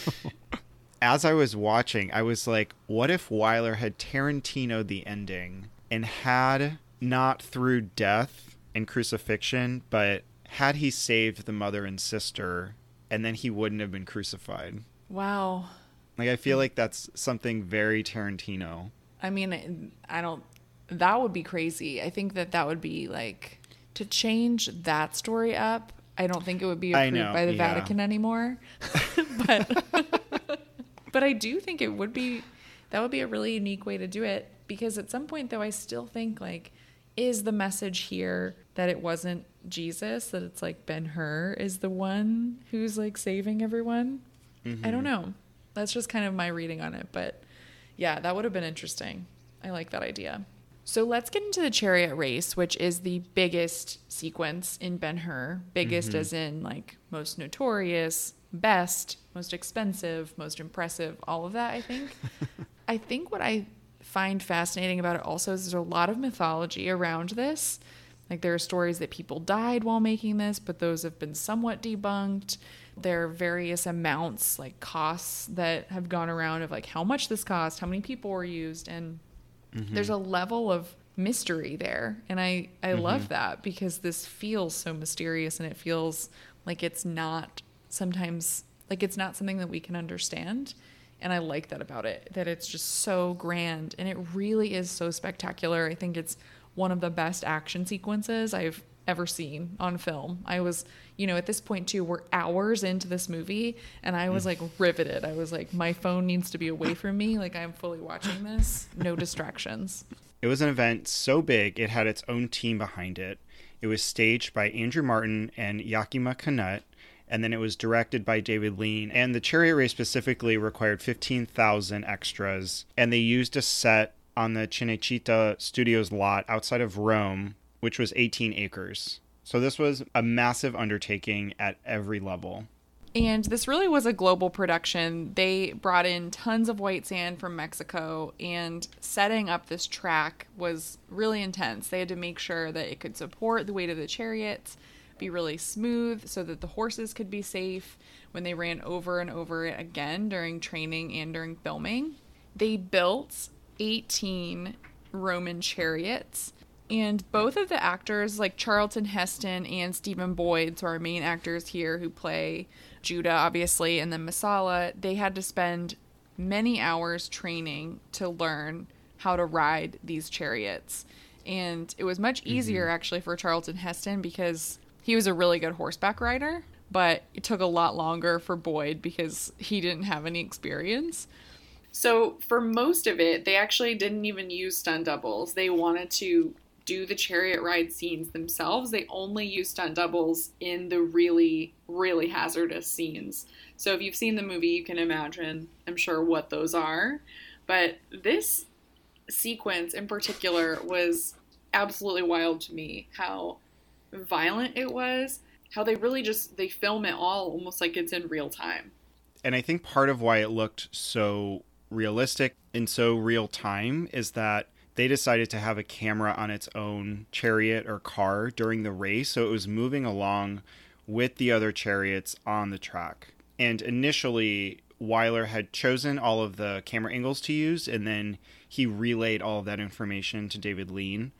Speaker 2: As I was watching, I was like, what if Wyler had Tarantino the ending and had not through death and crucifixion, but had he saved the mother and sister and then he wouldn't have been crucified?
Speaker 1: wow.
Speaker 2: Like, I feel hmm. like that's something very Tarantino.
Speaker 1: I mean, I don't. That would be crazy. I think that that would be like to change that story up. I don't think it would be approved
Speaker 2: know,
Speaker 1: by the
Speaker 2: yeah.
Speaker 1: Vatican anymore. but but I do think it would be that would be a really unique way to do it because at some point though I still think like is the message here that it wasn't Jesus that it's like Ben Hur is the one who's like saving everyone? I don't mm-hmm. know. That's just kind of my reading on it, but yeah, that would have been interesting. I like that idea. So let's get into the chariot race, which is the biggest sequence in Ben Hur. Biggest mm-hmm. as in like most notorious, best, most expensive, most impressive, all of that, I think. I think what I find fascinating about it also is there's a lot of mythology around this. Like there are stories that people died while making this, but those have been somewhat debunked. There are various amounts, like costs that have gone around of like how much this cost, how many people were used, and Mm-hmm. there's a level of mystery there. And I, I mm-hmm. love that because this feels so mysterious and it feels like it's not sometimes like it's not something that we can understand. And I like that about it, that it's just so grand and it really is so spectacular. I think it's one of the best action sequences I've ever seen on film. I was, you know, at this point too, we're hours into this movie and I was mm. like riveted. I was like, my phone needs to be away from me. Like I'm fully watching this, no distractions.
Speaker 2: It was an event so big, it had its own team behind it. It was staged by Andrew Marton and Yakima Canutt, and then it was directed by David Lean. And the chariot race specifically required 15,000 extras, and they used a set on the Cinecittà Studios lot outside of Rome, which was 18 acres. So this was a massive undertaking at every level.
Speaker 1: And this really was a global production. They brought in tons of white sand from Mexico, and setting up this track was really intense. They had to make sure that it could support the weight of the chariots, be really smooth so that the horses could be safe when they ran over and over it again during training and during filming. They built 18 Roman chariots. And both of the actors, like Charlton Heston and Stephen Boyd, so our main actors here who play Judah, obviously, and then Messala, they had to spend many hours training to learn how to ride these chariots. And it was much mm-hmm. easier, actually, for Charlton Heston because he was a really good horseback rider.
Speaker 3: but it took a lot longer for Boyd because he didn't have any experience.
Speaker 1: So for most of it, they actually didn't even use stunt doubles. They wanted to do the chariot ride scenes themselves. They only use stunt doubles in the really, really hazardous scenes. So if you've seen the movie, you can imagine, I'm sure, what those are. But this sequence in particular was absolutely wild to me. How violent it was, how they really just they film it all almost like it's in real time.
Speaker 2: And I think part of why it looked so realistic and so real time is that they decided to have a camera on its own chariot or car during the race so it was moving along with the other chariots on the track. And initially Wyler had chosen all of the camera angles to use and then he relayed all of that information to David Lean.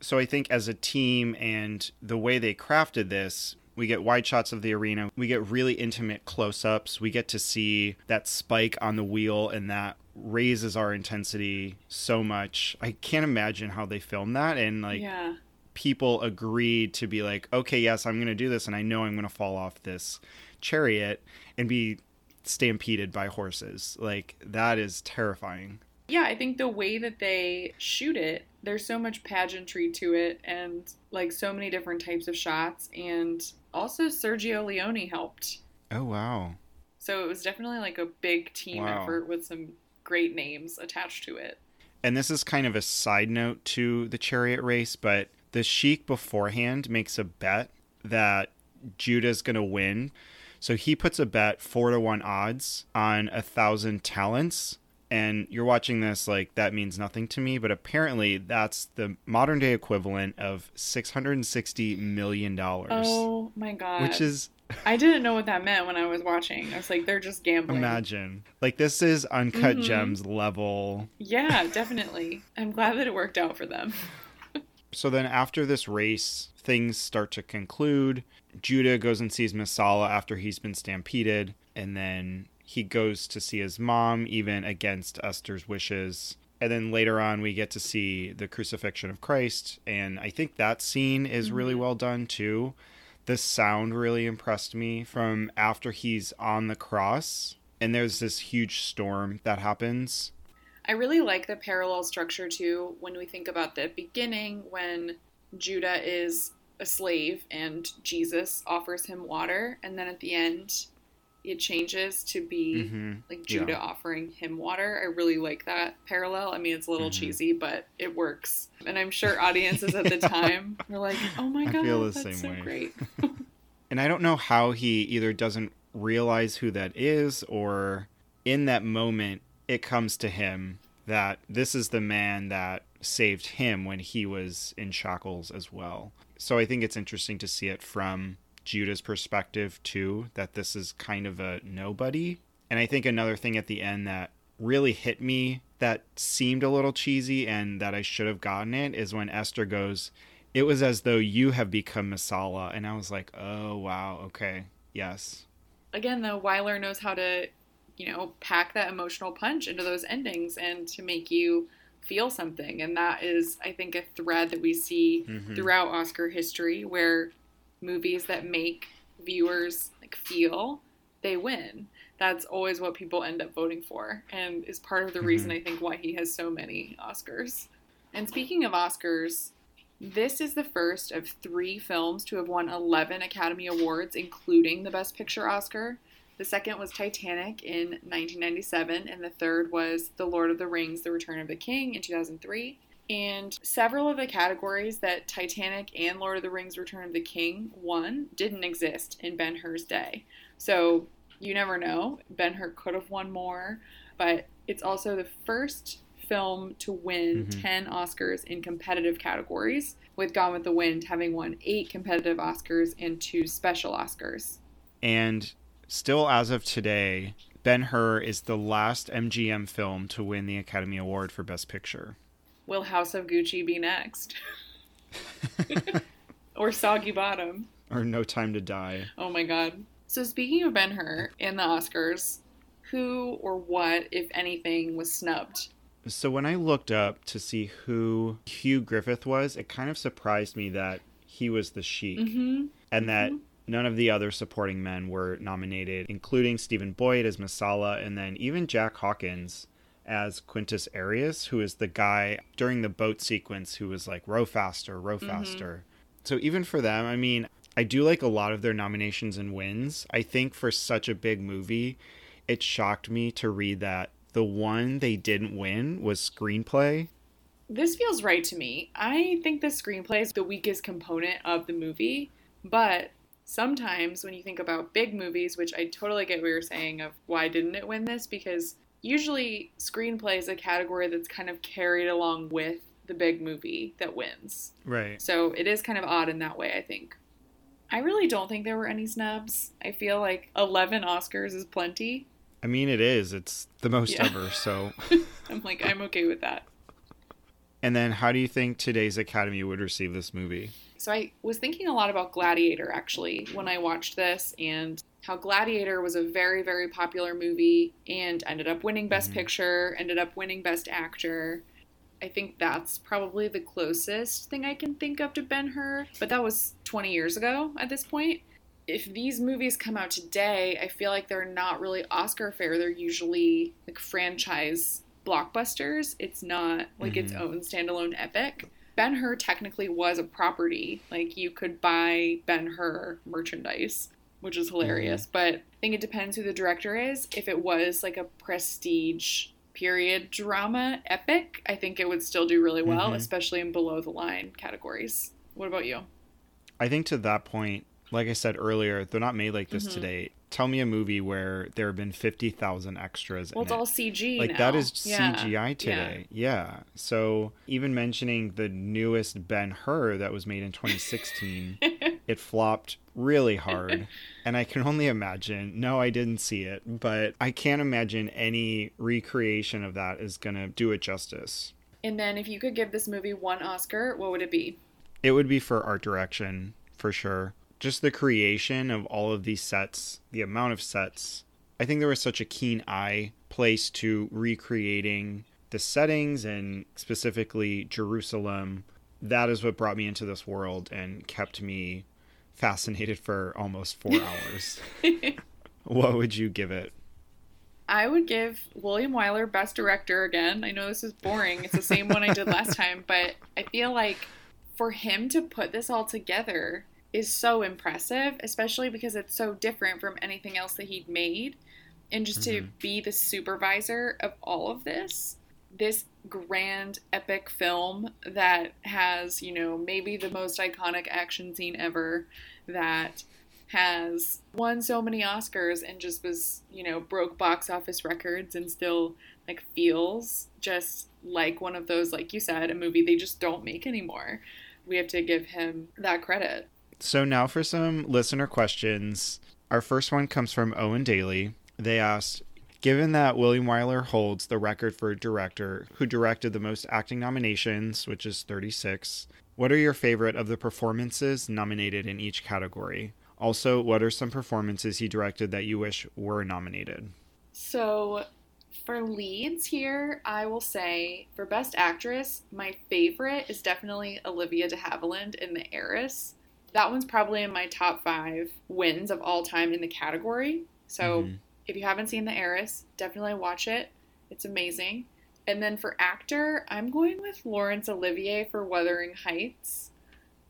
Speaker 2: So I think as a team and the way they crafted this, we get wide shots of the arena. We get really intimate close ups. We get to see that spike on the wheel, and that raises our intensity so much. I can't imagine how they filmed that. And like,
Speaker 1: Yeah.
Speaker 2: people agreed to be like, okay, yes, I'm going to do this. And I know I'm going to fall off this chariot and be stampeded by horses. Like, that is terrifying.
Speaker 1: Yeah, I think the way that they shoot it, there's so much pageantry to it and like so many different types of shots and also Sergio Leone helped.
Speaker 2: Oh, wow.
Speaker 1: So it was definitely like a big team
Speaker 2: Wow.
Speaker 1: effort with some great names attached to it.
Speaker 2: and this is kind of a side note to the chariot race, but the Sheik beforehand makes a bet that Judah's going to win. So he puts a bet four to one odds on a thousand talents. And you're watching this like that means nothing to me, but apparently that's the modern day equivalent of $660 million.
Speaker 1: Oh my god.
Speaker 2: Which is
Speaker 1: I didn't know what that meant when I was watching. I was like, they're just gambling.
Speaker 2: imagine. Like this is uncut
Speaker 1: Mhm.
Speaker 2: gems level
Speaker 1: Yeah, definitely. I'm glad that it worked out for them.
Speaker 2: So then after this race, things start to conclude. Judah goes and sees Messala after he's been stampeded, and then he goes to see his mom, even against Esther's wishes. And then later on, we get to see the crucifixion of Christ, and I think that scene is really well done too. The sound really impressed me from after he's on the cross, and there's this huge storm that happens.
Speaker 1: I really like the parallel structure too when we think about the beginning when Judah is a slave and Jesus offers him water, and then at the end it changes to be
Speaker 2: Mhm.
Speaker 1: like
Speaker 2: Yeah.
Speaker 1: Judah offering him water. I really like that parallel. I mean, it's a little
Speaker 2: Mhm.
Speaker 1: cheesy, but it works. And I'm sure audiences at the time were like, "Oh my god, that's so
Speaker 2: way."
Speaker 1: great."
Speaker 2: And I don't know how he either doesn't realize who that is or in that moment it comes to him that this is the man that saved him when he was in shackles as well. So I think it's interesting to see it from Judah's perspective too, that this is kind of a nobody. And I think another thing at the end that really hit me that seemed a little cheesy and that I should have gotten it is when Esther goes, It was as though you have become Messala. And I was like, Oh, wow. Okay. Yes.
Speaker 1: Again, though, Wyler knows how to, you know, pack that emotional punch into those endings and to make you feel something. And that is, I think, a thread that we see
Speaker 2: Mhm.
Speaker 1: throughout Oscar history where movies that make viewers like feel they win. That's always what people end up voting for and is part of the mm-hmm. reason I think why he has so many Oscars. And speaking of Oscars, this is the first of three films to have won 11 Academy Awards, including the Best Picture Oscar. The second was Titanic in 1997, and the third was The Lord of the Rings The Return of the King in 2003. And several of the categories that Titanic and Lord of the Rings Return of the King won didn't exist in Ben Hur's day. So you never know. Ben Hur could have won more, but it's also the first film to win
Speaker 2: Mhm.
Speaker 1: 10 Oscars in competitive categories, with Gone with the Wind having won eight competitive Oscars and two special Oscars.
Speaker 2: And still, as of today, Ben Hur is the last MGM film to win the Academy Award for Best Picture.
Speaker 1: Will House of Gucci be next? or Soggy Bottom?
Speaker 2: or No Time to Die.
Speaker 1: Oh my god. So speaking of Ben Hur and the Oscars, who or what, if anything, was snubbed?
Speaker 2: So when I looked up to see who Hugh Griffith was, it kind of surprised me that he was the Sheik
Speaker 1: Mm-hmm.
Speaker 2: and that None of the other supporting men were nominated, including Stephen Boyd as Messala and then even Jack Hawkins as Quintus Arrius, who is the guy during the boat sequence who was like, row faster, row mm-hmm. faster. So even for them, I mean, I do like a lot of their nominations and wins. I think for such a big movie, it shocked me to read that the one they didn't win was screenplay.
Speaker 1: This feels right to me. I think the screenplay is the weakest component of the movie, but sometimes when you think about big movies, which I totally get what you're saying of why didn't it win this, because usually screenplay is a category that's kind of carried along with the big movie that wins.
Speaker 2: Right.
Speaker 1: So it is kind of odd in that way, I think. I really don't think there were any snubs. I feel like 11 Oscars is plenty.
Speaker 2: I mean, it is. It's the most
Speaker 1: Yeah.
Speaker 2: ever. So,
Speaker 1: I'm like, I'm okay with that.
Speaker 2: And then how do you think today's Academy would receive this movie?
Speaker 1: So I was thinking a lot about Gladiator actually when I watched this and how Gladiator was a very, very popular movie and ended up winning Best
Speaker 2: Mhm.
Speaker 1: Picture, ended up winning Best Actor. I think that's probably the closest thing I can think of to Ben Hur, but that was 20 years ago at this point. If these movies come out today, I feel like they're not really Oscar fare. They're usually like franchise blockbusters. It's not like its
Speaker 2: Mhm.
Speaker 1: own standalone epic. Ben Hur technically was a property. Like you could buy Ben Hur merchandise, which is hilarious. But I think it depends who the director is. If it was like a prestige period drama epic, I think it would still do really well,
Speaker 2: Mhm.
Speaker 1: especially in below the line categories. What about you?
Speaker 2: I think to that point, like I said earlier, they're not made like this
Speaker 1: Mhm.
Speaker 2: today. Tell me a movie where there have been 50,000 extras
Speaker 1: Well, it's
Speaker 2: it.
Speaker 1: all CG.
Speaker 2: like
Speaker 1: now.
Speaker 2: that is
Speaker 1: Yeah.
Speaker 2: CGI today. Yeah. So even mentioning the newest Ben Hur that was made in 2016, it flopped really hard. and I can only imagine. No, I didn't see it, but I can't imagine any recreation of that is going to do it justice.
Speaker 1: And then if you could give this movie one Oscar, what would it be?
Speaker 2: It would be for art direction for sure. Just the creation of all of these sets, the amount of sets. I think there was such a keen eye placed to recreating the settings and specifically Jerusalem. That is what brought me into this world and kept me fascinated for almost four hours. what would you give it?
Speaker 1: I would give William Wyler Best Director again. I know this is boring. It's the same one I did last time, but I feel like for him to put this all together is so impressive, especially because it's so different from anything else that he'd made. And just to
Speaker 2: Mhm.
Speaker 1: be the supervisor of all of this, this grand epic film that has, you know, maybe the most iconic action scene ever that has won so many Oscars and just was, you know, broke box office records and still like feels just like one of those, like you said, a movie they just don't make anymore. We have to give him that credit.
Speaker 2: So now for some listener questions. Our first one comes from Owen Daly. They asked, given that William Wyler holds the record for director who directed the most acting nominations, which is 36, what are your favorite of the performances nominated in each category? Also, what are some performances he directed that you wish were nominated?
Speaker 1: So, for leads here, I will say for Best Actress, my favorite is definitely Olivia de Havilland in The Heiress. That one's probably in my top five wins of all time in the category. So,
Speaker 2: Mhm.
Speaker 1: if you haven't seen The Heiress, definitely watch it. It's amazing. And then for actor, I'm going with Laurence Olivier for Wuthering Heights.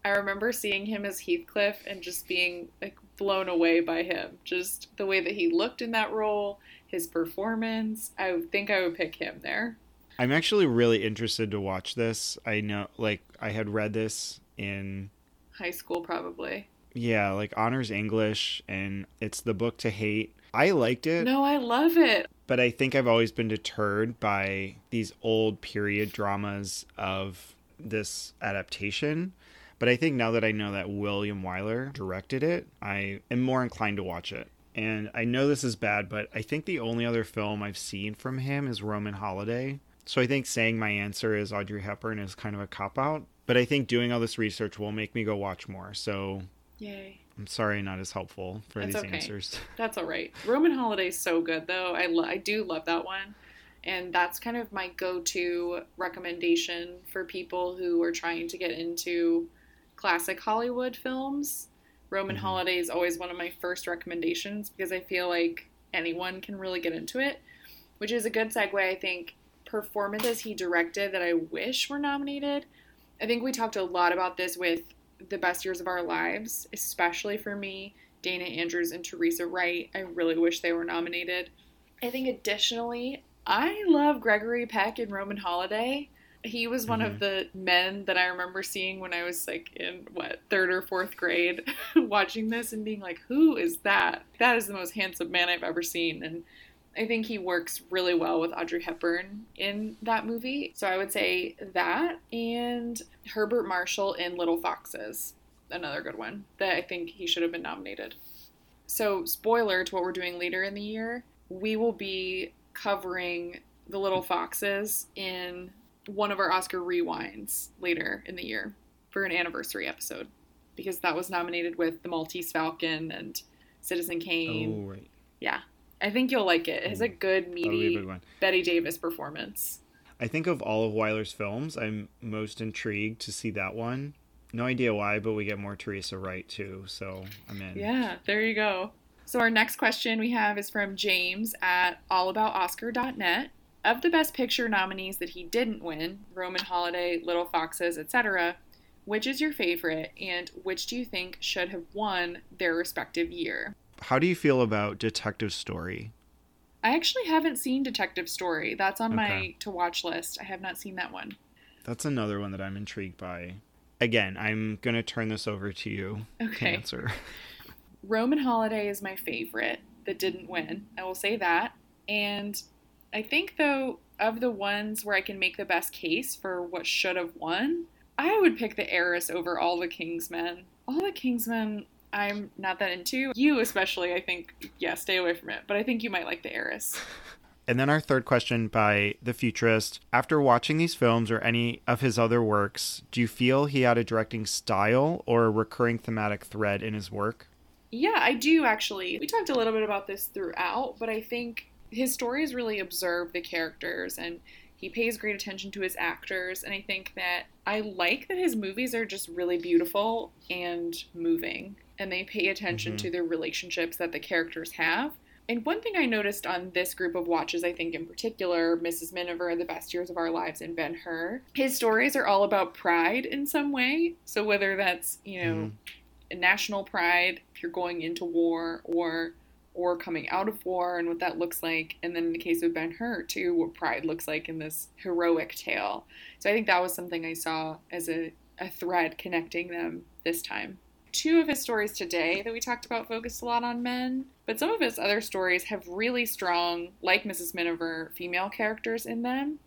Speaker 1: I remember seeing him as Heathcliff and just being like blown away by him. Just the way that he looked in that role, his performance. I think I would pick him there.
Speaker 2: I'm actually really interested to watch this. I know, like, I had read this in
Speaker 1: High school, probably.
Speaker 2: Yeah, like honors English, and it's the book to hate. I liked it,
Speaker 1: No, I love it.
Speaker 2: but I think I've always been deterred by these old period dramas of this adaptation. But I think now that I know that William Wyler directed it, I am more inclined to watch it. And I know this is bad, but I think the only other film I've seen from him is Roman Holiday. So I think saying my answer is Audrey Hepburn is kind of a cop out. But I think doing all this research will make me go watch more. So
Speaker 1: Yay.
Speaker 2: I'm sorry, not as helpful for
Speaker 1: That's
Speaker 2: these
Speaker 1: okay.
Speaker 2: answers.
Speaker 1: That's all right. Roman Holiday's so good though. I lo- I do love that one. And that's kind of my go-to recommendation for people who are trying to get into classic Hollywood films. Roman
Speaker 2: Mhm.
Speaker 1: Holiday is always one of my first recommendations because I feel like anyone can really get into it, which is a good segue, I think. Performances he directed that I wish were nominated. I think we talked a lot about this with The Best Years of Our Lives, especially for me, Dana Andrews and Teresa Wright. I really wish they were nominated. I think additionally, I love Gregory Peck in Roman Holiday. He was one of
Speaker 2: Mhm.
Speaker 1: the men that I remember seeing when I was like in what third or fourth grade, watching this and being like, "Who is that? That is the most handsome man I've ever seen." And I think he works really well with Audrey Hepburn in that movie. So I would say that and Herbert Marshall in Little Foxes, another good one that I think he should have been nominated. So, spoiler to what we're doing later in the year, we will be covering The Little Foxes in one of our Oscar rewinds later in the year for an anniversary episode because that was nominated with The Maltese Falcon and Citizen Kane.
Speaker 2: Oh, right.
Speaker 1: Yeah. I think you'll like it. It has a mm. good,
Speaker 2: That'll a
Speaker 1: meaty
Speaker 2: big one.
Speaker 1: Bette Davis performance.
Speaker 2: I think of all of Wyler's films, I'm most intrigued to see that one. No idea why, but we get more Teresa Wright too, so I'm in.
Speaker 1: Yeah, there you go. So our next question we have is from James at allaboutoscar.net. Of the Best Picture nominees that he didn't win, Roman Holiday, Little Foxes, etc., which is your favorite, and which do you think should have won their respective year?
Speaker 2: How do you feel about Detective Story?
Speaker 1: I actually haven't seen Detective Story. That's on my to watch list. I have not seen that one.
Speaker 2: That's another one that I'm intrigued by. Again, I'm gonna turn this over to you to
Speaker 1: Okay.
Speaker 2: answer.
Speaker 1: Roman Holiday is my favorite that didn't win. I will say that. And I think, though, of the ones where I can make the best case for what should have won, I would pick The Heiress over All the King's Men. All the King's Men, I'm not that into. You, especially, I think, yeah, stay away from it. But I think you might like The Heiress.
Speaker 2: And then our third question by The Futurist. After watching these films or any of his other works, do you feel he had a directing style or a recurring thematic thread in his work?
Speaker 1: Yeah, I do actually. We talked a little bit about this throughout, but I think his stories really observe the characters and he pays great attention to his actors. And I think that I like that his movies are just really beautiful and moving, and they pay attention
Speaker 2: Mhm.
Speaker 1: to the relationships that the characters have. And one thing I noticed on this group of watches, I think in particular, Mrs. Miniver, The Best Years of Our Lives, and Ben Hur, his stories are all about pride in some way. So whether that's, you know,
Speaker 2: Mhm.
Speaker 1: a national pride if you're going into war or or coming out of war and what that looks like and then in the case of ben hur too what pride looks like in this heroic tale so i think that was something i saw as a, a thread connecting them this time two of his stories today that we talked about focused a lot on men but some of his other stories have really strong like mrs miniver female characters in them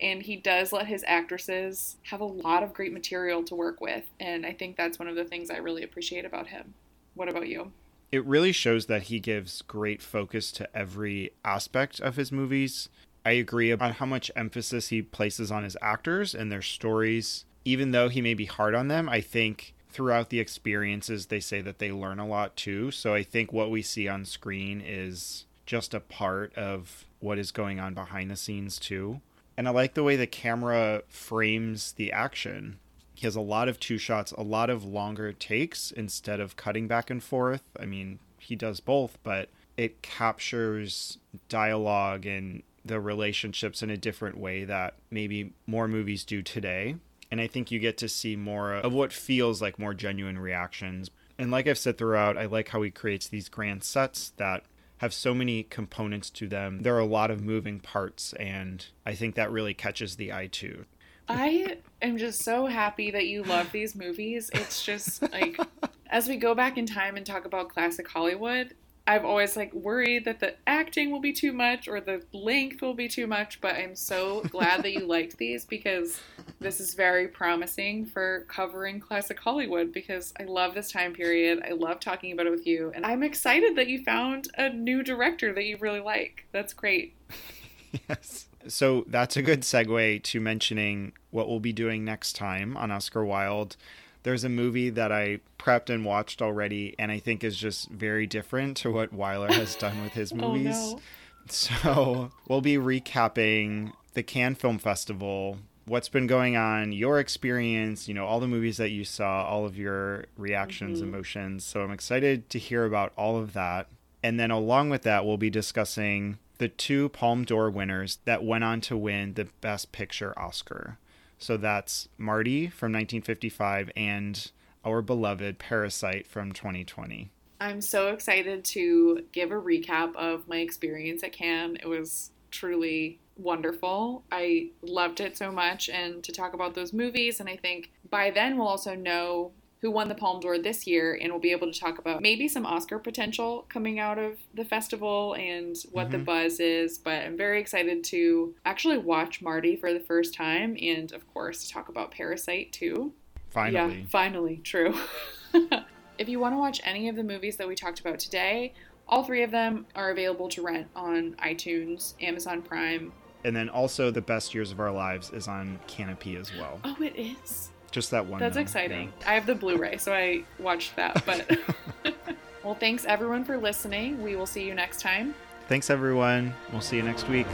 Speaker 1: and he does let his actresses have a lot of great material to work with and i think that's one of the things i really appreciate about him what about you
Speaker 2: it really shows that he gives great focus to every aspect of his movies. I agree on how much emphasis he places on his actors and their stories. Even though he may be hard on them, I think throughout the experiences they say that they learn a lot too. So I think what we see on screen is just a part of what is going on behind the scenes too. And I like the way the camera frames the action he has a lot of two shots, a lot of longer takes instead of cutting back and forth. I mean, he does both, but it captures dialogue and the relationships in a different way that maybe more movies do today. And I think you get to see more of what feels like more genuine reactions. And like I've said throughout, I like how he creates these grand sets that have so many components to them. There are a lot of moving parts, and I think that really catches the eye too.
Speaker 1: I am just so happy that you love these movies. It's just like as we go back in time and talk about classic Hollywood, I've always like worried that the acting will be too much or the length will be too much, but I'm so glad that you liked these because this is very promising for covering classic Hollywood because I love this time period. I love talking about it with you, and I'm excited that you found a new director that you really like. That's great.
Speaker 2: Yes. So that's a good segue to mentioning what we'll be doing next time on Oscar Wild. There's a movie that I prepped and watched already, and I think is just very different to what Wyler has done with his movies.
Speaker 1: Oh,
Speaker 2: movies.
Speaker 1: no.
Speaker 2: So we'll be recapping the Cannes Film Festival what's been going on, your experience, you know, all the movies that you saw, all of your reactions,
Speaker 1: Mhm.
Speaker 2: emotions. So I'm excited to hear about all of that. And then along with that, we'll be discussing the two Palme d'Or winners that went on to win the Best Picture Oscar. So that's Marty from 1955 and our beloved Parasite from 2020.
Speaker 1: I'm so excited to give a recap of my experience at Cannes. It was truly wonderful. I loved it so much, and to talk about those movies. And I think by then we'll also know who won the Palme d'Or this year, and we'll be able to talk about maybe some Oscar potential coming out of the festival and what the
Speaker 2: Mhm.
Speaker 1: buzz is. But I'm very excited to actually watch Marty for the first time, and of course, to talk about Parasite too.
Speaker 2: Finally.
Speaker 1: Yeah, finally, true. if you want to watch any of the movies that we talked about today, all three of them are available to rent on iTunes, Amazon Prime.
Speaker 2: And then also the best years of our lives is on Kanopy as well.
Speaker 1: Oh, it is.
Speaker 2: Just that one.
Speaker 1: That's exciting. I have the Blu-ray, so I watched that. But well, thanks everyone for listening. We will see you next time.
Speaker 2: Thanks everyone. We'll see you next week.